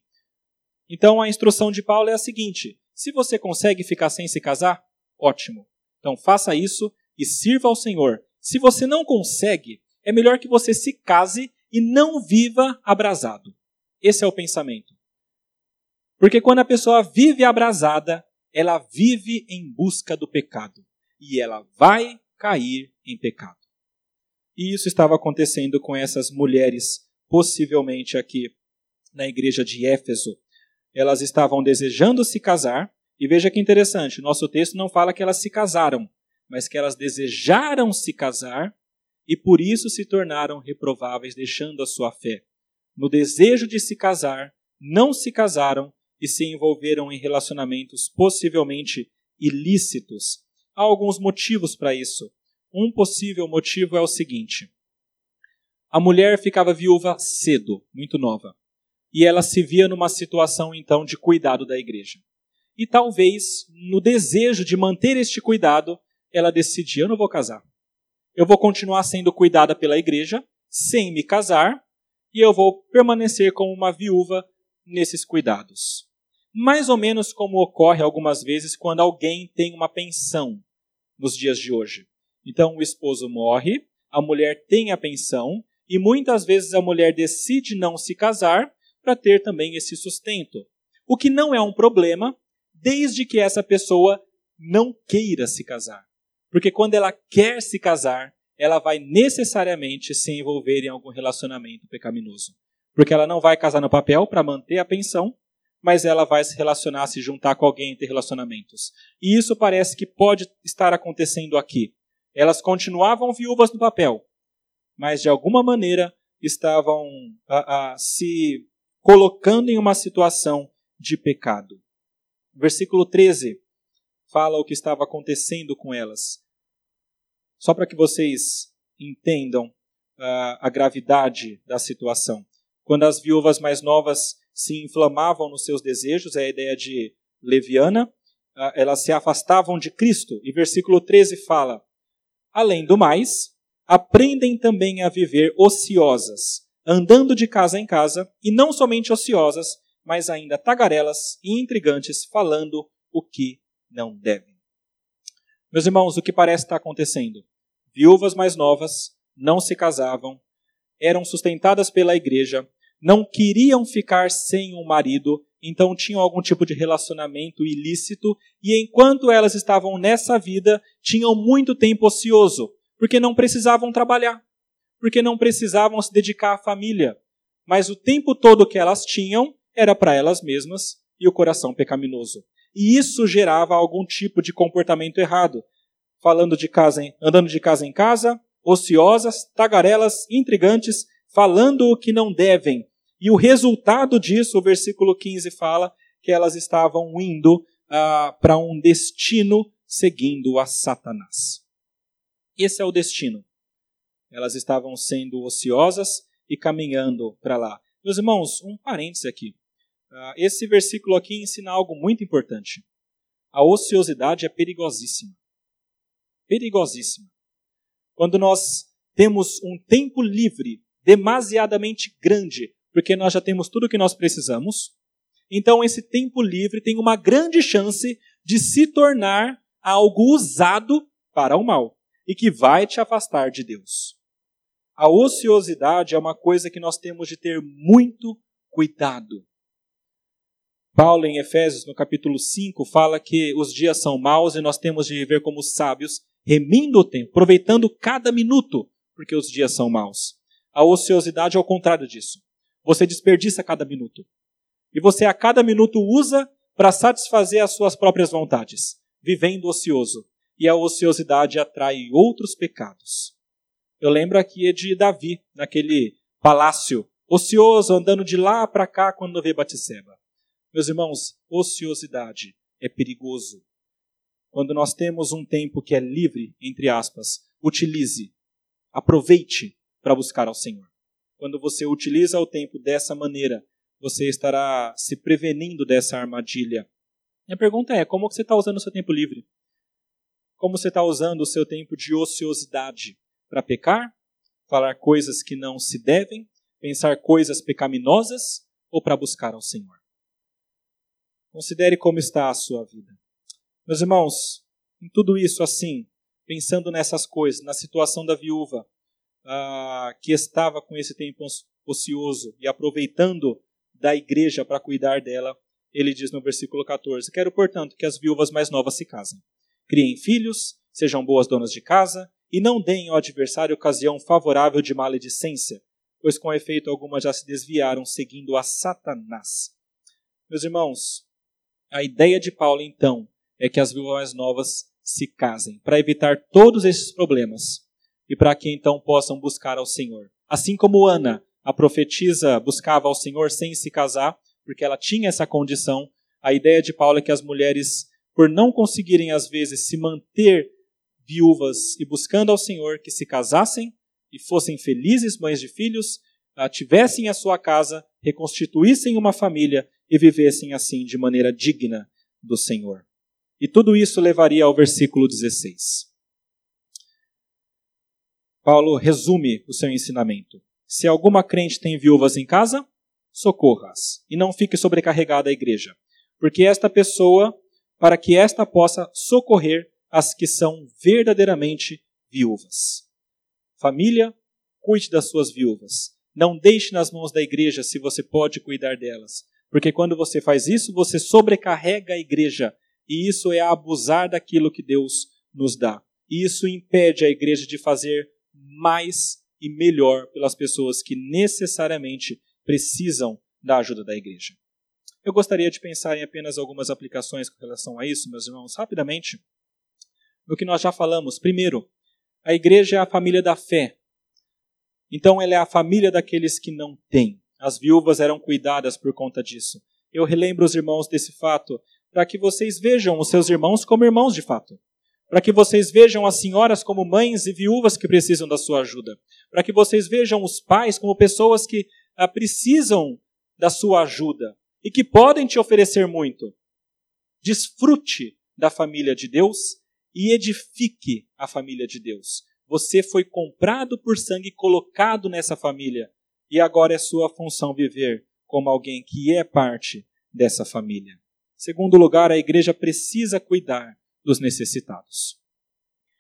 A: Então a instrução de Paulo é a seguinte: se você consegue ficar sem se casar, ótimo. Então faça isso e sirva ao Senhor. Se você não consegue, é melhor que você se case e não viva abrasado. Esse é o pensamento. Porque quando a pessoa vive abrasada, ela vive em busca do pecado. E ela vai cair em pecado. E isso estava acontecendo com essas mulheres, possivelmente aqui na igreja de Éfeso. Elas estavam desejando se casar, e veja que interessante, nosso texto não fala que elas se casaram, mas que elas desejaram se casar e por isso se tornaram reprováveis, deixando a sua fé. No desejo de se casar, não se casaram e se envolveram em relacionamentos possivelmente ilícitos. Há alguns motivos para isso. Um possível motivo é o seguinte: a mulher ficava viúva cedo, muito nova, e ela se via numa situação então de cuidado da igreja. E talvez, no desejo de manter este cuidado, ela decidia: eu não vou casar. Eu vou continuar sendo cuidada pela igreja, sem me casar, e eu vou permanecer como uma viúva nesses cuidados. mais ou menos como ocorre algumas vezes quando alguém tem uma pensão nos dias de hoje. Então, o esposo morre, a mulher tem a pensão, e muitas vezes a mulher decide não se casar para ter também esse sustento. O que não é um problema, desde que essa pessoa não queira se casar. Porque quando ela quer se casar, ela vai necessariamente se envolver em algum relacionamento pecaminoso. Porque ela não vai casar no papel para manter a pensão, mas ela vai se relacionar, se juntar com alguém ter relacionamentos. E isso parece que pode estar acontecendo aqui. Elas continuavam viúvas no papel, mas de alguma maneira estavam a, a, se colocando em uma situação de pecado. Versículo 13 fala o que estava acontecendo com elas. Só para que vocês entendam uh, a gravidade da situação. Quando as viúvas mais novas se inflamavam nos seus desejos, é a ideia de leviana, uh, elas se afastavam de Cristo. E versículo 13 fala: Além do mais, aprendem também a viver ociosas, andando de casa em casa, e não somente ociosas, mas ainda tagarelas e intrigantes, falando o que não devem. Meus irmãos, o que parece estar acontecendo? Viúvas mais novas não se casavam, eram sustentadas pela igreja, não queriam ficar sem um marido, então tinham algum tipo de relacionamento ilícito, e enquanto elas estavam nessa vida, tinham muito tempo ocioso, porque não precisavam trabalhar, porque não precisavam se dedicar à família, mas o tempo todo que elas tinham era para elas mesmas e o coração pecaminoso. E isso gerava algum tipo de comportamento errado. Falando de casa em, andando de casa em casa, ociosas, tagarelas, intrigantes, falando o que não devem. E o resultado disso, o versículo 15 fala que elas estavam indo ah, para um destino seguindo a Satanás. Esse é o destino. Elas estavam sendo ociosas e caminhando para lá. Meus irmãos, um parêntese aqui. Ah, esse versículo aqui ensina algo muito importante. A ociosidade é perigosíssima. Perigosíssima. Quando nós temos um tempo livre demasiadamente grande, porque nós já temos tudo o que nós precisamos, então esse tempo livre tem uma grande chance de se tornar algo usado para o mal e que vai te afastar de Deus. A ociosidade é uma coisa que nós temos de ter muito cuidado. Paulo, em Efésios, no capítulo 5, fala que os dias são maus e nós temos de viver como sábios, remindo o tempo, aproveitando cada minuto, porque os dias são maus. A ociosidade é o contrário disso. Você desperdiça cada minuto. E você a cada minuto usa para satisfazer as suas próprias vontades, vivendo ocioso. E a ociosidade atrai outros pecados. Eu lembro aqui de Davi, naquele palácio, ocioso, andando de lá para cá quando vê Batseba. Meus irmãos, ociosidade é perigoso. Quando nós temos um tempo que é livre, entre aspas, utilize, aproveite para buscar ao Senhor. Quando você utiliza o tempo dessa maneira, você estará se prevenindo dessa armadilha. Minha pergunta é: como você está usando o seu tempo livre? Como você está usando o seu tempo de ociosidade? Para pecar? Falar coisas que não se devem? Pensar coisas pecaminosas? Ou para buscar ao Senhor? Considere como está a sua vida. Meus irmãos, em tudo isso assim, pensando nessas coisas, na situação da viúva, ah, que estava com esse tempo ocioso e aproveitando da igreja para cuidar dela, ele diz no versículo 14: Quero, portanto, que as viúvas mais novas se casem, criem filhos, sejam boas donas de casa e não deem ao adversário ocasião favorável de maledicência, pois com efeito algumas já se desviaram seguindo a Satanás. Meus irmãos, a ideia de Paulo, então, é que as viúvas novas se casem, para evitar todos esses problemas e para que então possam buscar ao Senhor. Assim como Ana, a profetisa, buscava ao Senhor sem se casar, porque ela tinha essa condição, a ideia de Paulo é que as mulheres, por não conseguirem às vezes se manter viúvas e buscando ao Senhor, que se casassem e fossem felizes mães de filhos, tivessem a sua casa, reconstituíssem uma família e vivessem assim de maneira digna do Senhor. E tudo isso levaria ao versículo 16. Paulo resume o seu ensinamento. Se alguma crente tem viúvas em casa, socorra-as e não fique sobrecarregada a igreja. porque esta pessoa, para que esta possa socorrer as que são verdadeiramente viúvas. Família, cuide das suas viúvas. Não deixe nas mãos da igreja se você pode cuidar delas. Porque quando você faz isso, você sobrecarrega a igreja. E isso é abusar daquilo que Deus nos dá. E isso impede a igreja de fazer mais e melhor pelas pessoas que necessariamente precisam da ajuda da igreja. Eu gostaria de pensar em apenas algumas aplicações com relação a isso, meus irmãos, rapidamente. No que nós já falamos. Primeiro, a igreja é a família da fé. Então ela é a família daqueles que não têm. As viúvas eram cuidadas por conta disso. Eu relembro os irmãos desse fato para que vocês vejam os seus irmãos como irmãos de fato. Para que vocês vejam as senhoras como mães e viúvas que precisam da sua ajuda. Para que vocês vejam os pais como pessoas que ah, precisam da sua ajuda e que podem te oferecer muito. Desfrute da família de Deus e edifique a família de Deus. Você foi comprado por sangue e colocado nessa família, e agora é sua função viver como alguém que é parte dessa família. Segundo lugar, a igreja precisa cuidar dos necessitados.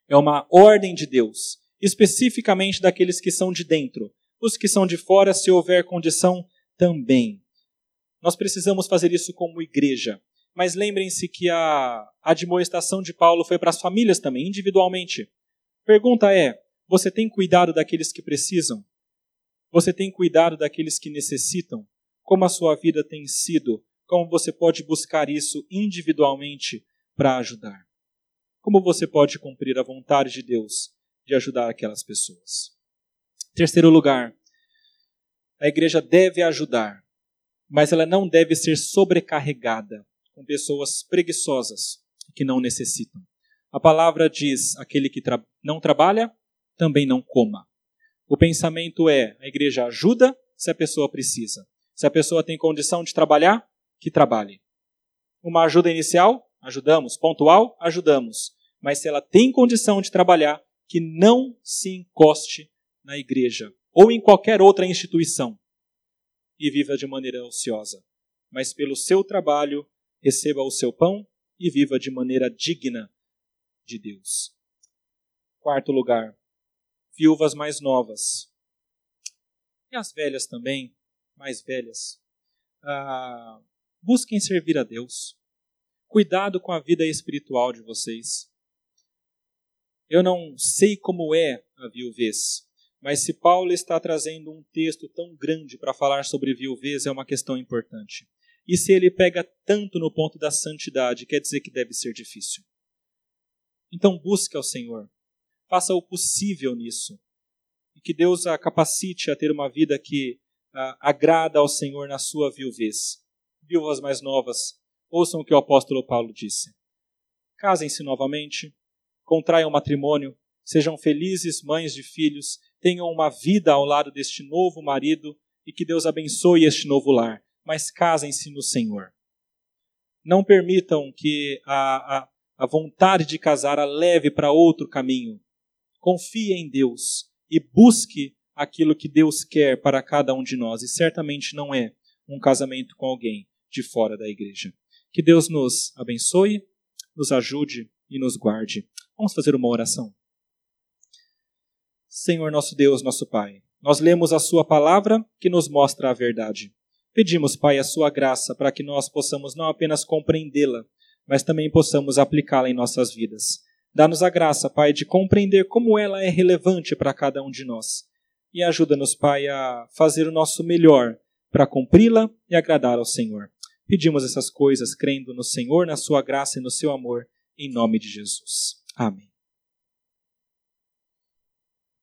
A: É uma ordem de Deus, especificamente daqueles que são de dentro. Os que são de fora, se houver condição, também. Nós precisamos fazer isso como igreja. Mas lembrem-se que a admoestação de Paulo foi para as famílias também, individualmente. Pergunta é: você tem cuidado daqueles que precisam? Você tem cuidado daqueles que necessitam? Como a sua vida tem sido? Como você pode buscar isso individualmente para ajudar? Como você pode cumprir a vontade de Deus de ajudar aquelas pessoas? Terceiro lugar, a igreja deve ajudar, mas ela não deve ser sobrecarregada com pessoas preguiçosas que não necessitam. A palavra diz: aquele que tra não trabalha, também não coma. O pensamento é: a igreja ajuda se a pessoa precisa. Se a pessoa tem condição de trabalhar, que trabalhe. Uma ajuda inicial, ajudamos. Pontual, ajudamos. Mas se ela tem condição de trabalhar, que não se encoste na igreja ou em qualquer outra instituição e viva de maneira ociosa. Mas pelo seu trabalho receba o seu pão e viva de maneira digna de Deus. Quarto lugar, viúvas mais novas. E as velhas também, mais velhas. Ah, busquem servir a Deus. Cuidado com a vida espiritual de vocês. Eu não sei como é a viuvez, mas se Paulo está trazendo um texto tão grande para falar sobre viuvez, é uma questão importante. E se ele pega tanto no ponto da santidade, quer dizer que deve ser difícil. Então busque ao Senhor. Faça o possível nisso. E que Deus a capacite a ter uma vida que a, agrada ao Senhor na sua viuvez. Viúvas mais novas, ouçam o que o apóstolo Paulo disse. Casem-se novamente, contraiam matrimônio, sejam felizes mães de filhos, tenham uma vida ao lado deste novo marido e que Deus abençoe este novo lar mas casem-se no Senhor. Não permitam que a, a, a vontade de casar a leve para outro caminho. Confie em Deus e busque aquilo que Deus quer para cada um de nós. E certamente não é um casamento com alguém de fora da igreja. Que Deus nos abençoe, nos ajude e nos guarde. Vamos fazer uma oração. Senhor nosso Deus, nosso Pai, nós lemos a Sua palavra que nos mostra a verdade. Pedimos, Pai, a sua graça para que nós possamos não apenas compreendê-la, mas também possamos aplicá-la em nossas vidas. Dá-nos a graça, Pai, de compreender como ela é relevante para cada um de nós. E ajuda-nos, Pai, a fazer o nosso melhor para cumpri-la e agradar ao Senhor. Pedimos essas coisas crendo no Senhor, na sua graça e no seu amor, em nome de Jesus. Amém.